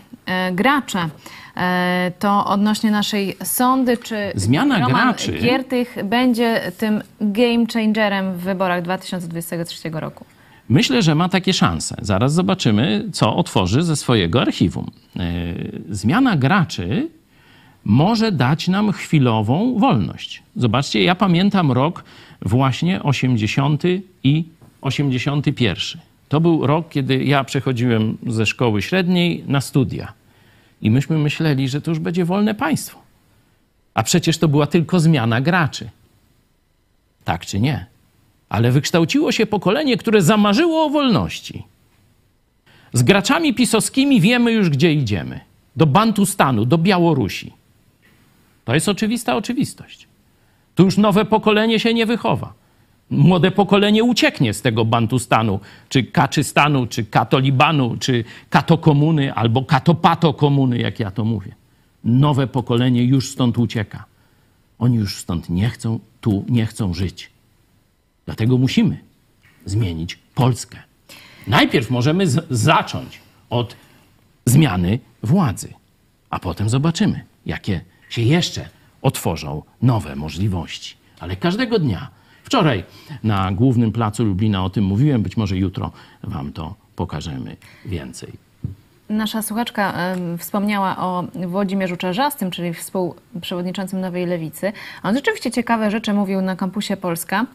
gracze. E, to odnośnie naszej sądy, czy Zmiana Roman graczy- Giertych będzie tym game changerem w wyborach 2023 roku? Myślę, że ma takie szanse. Zaraz zobaczymy, co otworzy ze swojego archiwum. Yy, Zmiana graczy może dać nam chwilową wolność. Zobaczcie, ja pamiętam rok właśnie 80 i 81. To był rok, kiedy ja przechodziłem ze szkoły średniej na studia. I myśmy myśleli, że to już będzie wolne państwo. A przecież to była tylko zmiana graczy. Tak czy nie? ale wykształciło się pokolenie, które zamarzyło o wolności. Z graczami pisowskimi wiemy już, gdzie idziemy. Do Bantustanu, do Białorusi. To jest oczywista oczywistość. Tu już nowe pokolenie się nie wychowa. Młode pokolenie ucieknie z tego Bantustanu, czy Kaczystanu, czy Katolibanu, czy Katokomuny, albo Katopato komuny, jak ja to mówię. Nowe pokolenie już stąd ucieka. Oni już stąd nie chcą, tu nie chcą żyć. Dlatego musimy zmienić Polskę. Najpierw możemy zacząć od zmiany władzy, a potem zobaczymy, jakie się jeszcze otworzą nowe możliwości. Ale każdego dnia, wczoraj na głównym placu Lublina o tym mówiłem, być może jutro Wam to pokażemy więcej. Nasza słuchaczka wspomniała o Włodzimierzu Czarzastym, czyli współprzewodniczącym Nowej Lewicy. On rzeczywiście ciekawe rzeczy mówił na kampusie Polska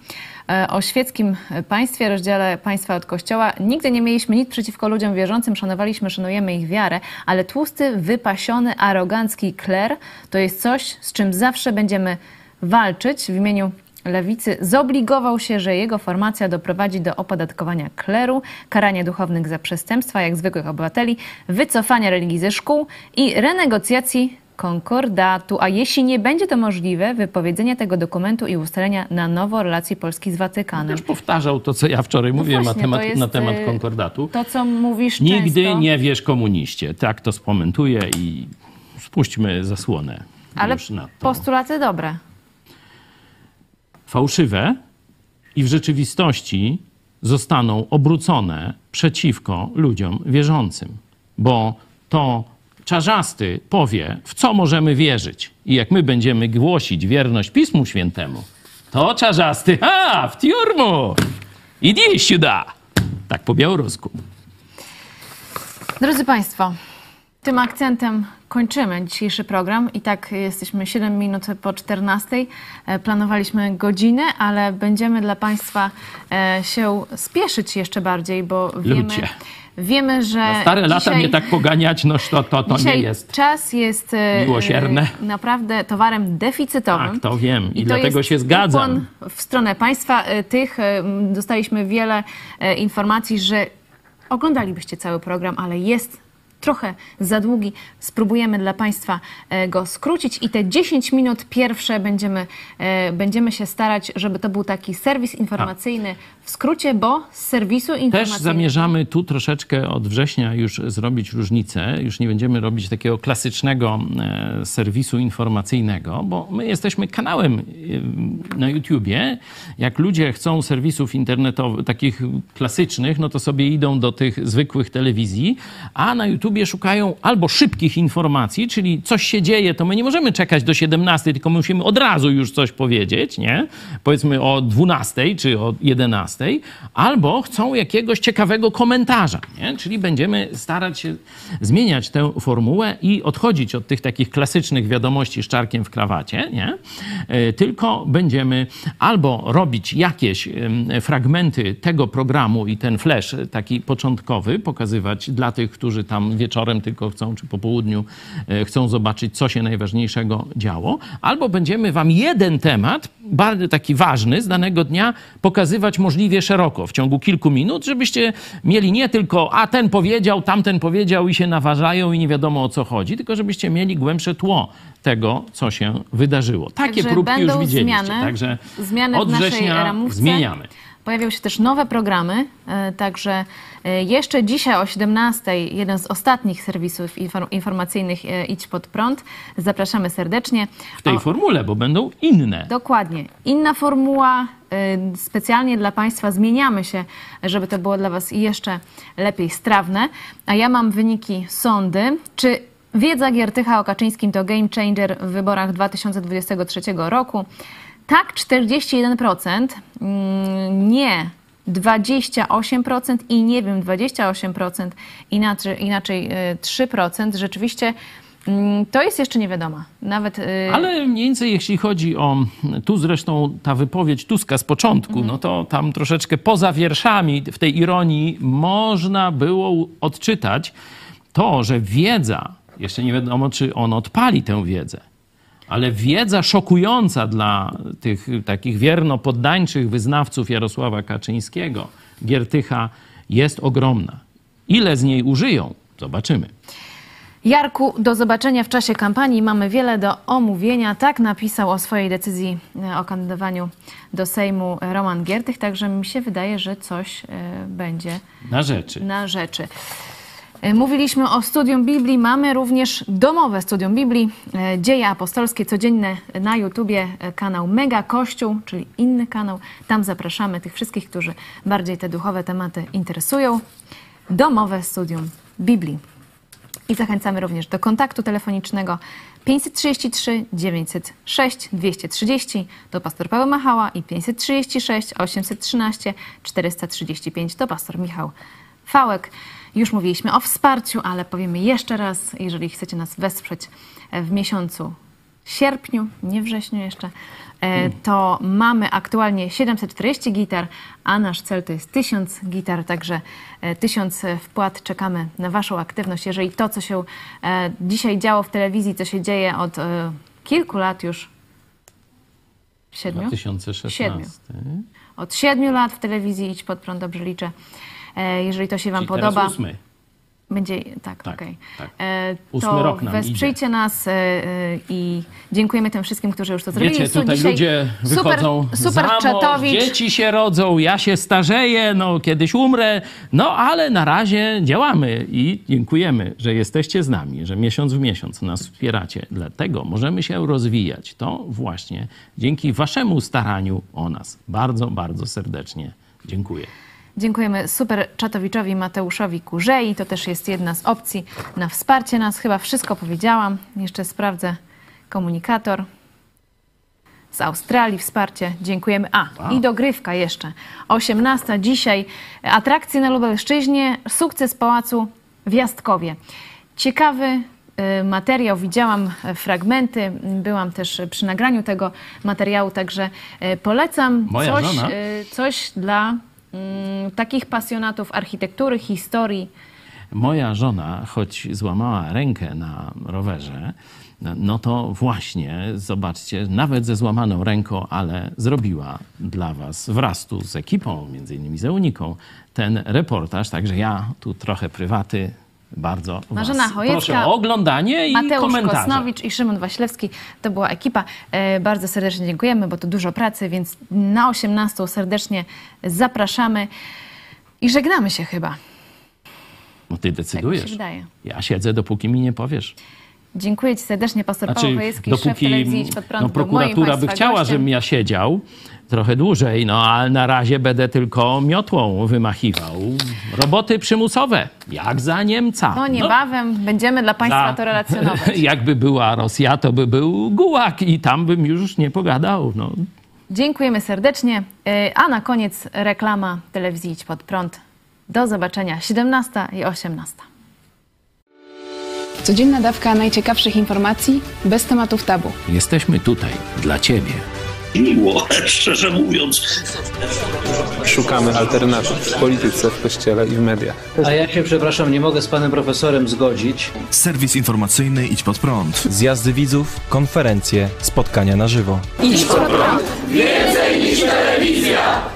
e, o świeckim państwie, rozdziale państwa od kościoła. Nigdy nie mieliśmy nic przeciwko ludziom wierzącym, szanowaliśmy, szanujemy ich wiarę, ale tłusty, wypasiony, arogancki kler to jest coś, z czym zawsze będziemy walczyć w imieniu Lewicy zobligował się, że jego formacja doprowadzi do opodatkowania kleru, karania duchownych za przestępstwa jak zwykłych obywateli, wycofania religii ze szkół i renegocjacji konkordatu, a jeśli nie będzie to możliwe, wypowiedzenia tego dokumentu i ustalenia na nowo relacji Polski z Watykanem. Też powtarzał to, co ja wczoraj mówiłem No właśnie, na, temat, na temat y, konkordatu. To, co mówisz Nigdy często, nie wiesz komuniście. Tak to skomentuję i spuśćmy zasłonę ale postulaty dobre fałszywe i w rzeczywistości zostaną obrócone przeciwko ludziom wierzącym. Bo to czarzasty powie, w co możemy wierzyć. I jak my będziemy głosić wierność Pismu Świętemu, to czarzasty, a, w tiurmu! Idź siuda! Tak po białorusku. Drodzy Państwo, tym akcentem kończymy dzisiejszy program. I tak jesteśmy 7 minut po 14. E, Planowaliśmy godzinę, ale będziemy dla Państwa e, się spieszyć jeszcze bardziej, bo wiemy, Ludzie. wiemy że. Na stare lata dzisiaj... mnie tak poganiać, no to, to, to nie jest. czas jest e, Miłosierne. e, naprawdę towarem deficytowym. Tak, to wiem i to dlatego się zgadzam. w stronę państwa tych dostaliśmy wiele informacji, że oglądalibyście cały program, ale jest trochę za długi. Spróbujemy dla Państwa e, go skrócić i te 10 minut pierwsze będziemy, e, będziemy się starać, żeby to był taki serwis informacyjny w skrócie, bo z serwisu Też informacyjnego... zamierzamy tu troszeczkę od września już zrobić różnicę. Już nie będziemy robić takiego klasycznego e, serwisu informacyjnego, bo my jesteśmy kanałem na YouTubie. Jak ludzie chcą serwisów internetowych, takich klasycznych, no to sobie idą do tych zwykłych telewizji, a na YouTubie sobie szukają albo szybkich informacji, czyli coś się dzieje, to my nie możemy czekać do 17, tylko musimy od razu już coś powiedzieć, nie? Powiedzmy o 12 czy o 11, albo chcą jakiegoś ciekawego komentarza, nie? Czyli będziemy starać się zmieniać tę formułę i odchodzić od tych takich klasycznych wiadomości z czarkiem w krawacie, nie? E, Tylko będziemy albo robić jakieś fragmenty tego programu i ten flash taki początkowy pokazywać dla tych, którzy tam wieczorem tylko chcą, czy po południu e, chcą zobaczyć, co się najważniejszego działo, albo będziemy wam jeden temat, bardzo taki ważny z danego dnia, pokazywać możliwie szeroko w ciągu kilku minut, żebyście mieli nie tylko, a ten powiedział, tamten powiedział i się naważają i nie wiadomo o co chodzi, tylko żebyście mieli głębsze tło tego, co się wydarzyło. Takie Także próbki już widzieliście. zmiany, Także zmiany od w naszej września ramówce. zmieniamy. Pojawią się też nowe programy, e, także jeszcze dzisiaj o 17 jeden z ostatnich serwisów infor- informacyjnych e, Idź Pod Prąd. Zapraszamy serdecznie. W tej O, formule, bo będą inne. Dokładnie. Inna formuła, y, specjalnie dla Państwa zmieniamy się, żeby to było dla Was jeszcze lepiej strawne. A ja mam wyniki sądy. Czy wiedza Giertycha o Kaczyńskim to game changer w wyborach 2023 roku? Tak, 41%, mm, nie 28% i nie wiem, 28%, inaczej, inaczej y, 3%. Rzeczywiście mm, to jest jeszcze nie wiadoma. Nawet y, Ale mniej więcej jeśli chodzi o, tu zresztą ta wypowiedź Tuska z początku, no to tam troszeczkę poza wierszami w tej ironii można było odczytać to, że wiedza, jeszcze nie wiadomo czy on odpali tę wiedzę, ale wiedza szokująca dla tych takich wierno poddańczych wyznawców Jarosława Kaczyńskiego, Giertycha, jest ogromna. Ile z niej użyją? Zobaczymy. Jarku, do zobaczenia w czasie kampanii. Mamy wiele do omówienia. Tak napisał o swojej decyzji e, o kandydowaniu do Sejmu Roman Giertych, także mi się wydaje, że coś e, będzie Na rzeczy. na rzeczy. E, Mówiliśmy o studium Biblii, mamy również domowe studium Biblii, e, dzieje apostolskie, codzienne na YouTubie, e, kanał Mega Kościół, czyli inny kanał. Tam zapraszamy tych wszystkich, którzy bardziej te duchowe tematy interesują. Domowe studium Biblii. I zachęcamy również do kontaktu telefonicznego 533 906 230 to pastor Paweł Machała i 536 813 435 to pastor Michał Fałek. Już mówiliśmy o wsparciu, ale powiemy jeszcze raz, jeżeli chcecie nas wesprzeć w miesiącu sierpniu, nie wrześniu jeszcze, e, to mamy aktualnie 740 gitar, a nasz cel to jest 1000 gitar, także e, 1000 wpłat. Czekamy na Waszą aktywność. Jeżeli to, co się e, dzisiaj działo w telewizji, co się dzieje od e, kilku lat już, siedmiu? 2016. Siedmiu. Od siedmiu lat w telewizji Idź Pod Prąd, dobrze liczę. E, Jeżeli to się Wam Czyli podoba, ósmy. będzie, tak, Tak, okej. tak. E, Ósmy To rok nam wesprzyjcie nas e, i dziękujemy tym wszystkim, którzy już to zrobili. Wiecie, tutaj dzisiaj ludzie wychodzą super, super za mąż, dzieci się rodzą, ja się starzeję, no kiedyś umrę, no ale na razie działamy i dziękujemy, że jesteście z nami, że miesiąc w miesiąc nas wspieracie. Dlatego możemy się rozwijać. To właśnie dzięki waszemu staraniu o nas. Bardzo, bardzo serdecznie dziękuję. Dziękujemy super czatowiczowi Mateuszowi Kurzei. To też jest jedna z opcji na wsparcie nas. Chyba wszystko powiedziałam. Jeszcze sprawdzę komunikator. Z Australii wsparcie. Dziękujemy. A, i dogrywka jeszcze. 18 dzisiaj. Atrakcje na Lubelszczyźnie. Sukces Pałacu w Jastkowie. Ciekawy y, materiał, widziałam e, fragmenty, byłam też przy nagraniu tego materiału, także e, polecam Moja coś, żona. coś dla takich pasjonatów architektury, historii. Moja żona, choć złamała rękę na rowerze, no to właśnie, zobaczcie, nawet ze złamaną ręką, ale zrobiła dla was wraz tu z ekipą, między innymi z Euniką, ten reportaż. Także ja tu trochę prywaty bardzo Marzena was Chojecka, proszę o oglądanie i Mateusz komentarze. Kosnowicz i Szymon Waślewski. To była ekipa. E, bardzo serdecznie dziękujemy, bo to dużo pracy, więc na 18 serdecznie zapraszamy i żegnamy się chyba. No ty Tak mi się decydujesz. wydaje. Ja siedzę, dopóki mi nie powiesz. Dziękuję Ci serdecznie, pastor Paweł Znaczy, Chojecki, szef dopóki telewizji Idź Pod Prąd, no, prokuratura by chciała, gościem. żebym ja siedział, trochę dłużej, no ale na razie będę tylko miotłą wymachiwał. Roboty przymusowe, jak za Niemca. No niebawem będziemy dla Państwa za- to relacjonować. Jakby była Rosja, to by był gułak i tam bym już nie pogadał. No. Dziękujemy serdecznie. Y, A na koniec reklama telewizji Idź Pod Prąd. Do zobaczenia 17 i 18. Codzienna dawka najciekawszych informacji bez tematów tabu. Jesteśmy tutaj dla Ciebie. Miło, szczerze mówiąc. Szukamy alternatyw w polityce, w kościele i w mediach. A ja się, przepraszam, nie mogę z panem profesorem zgodzić. Serwis informacyjny Idź Pod Prąd. Zjazdy widzów, konferencje, spotkania na żywo. Idź pod prąd. Więcej niż telewizja.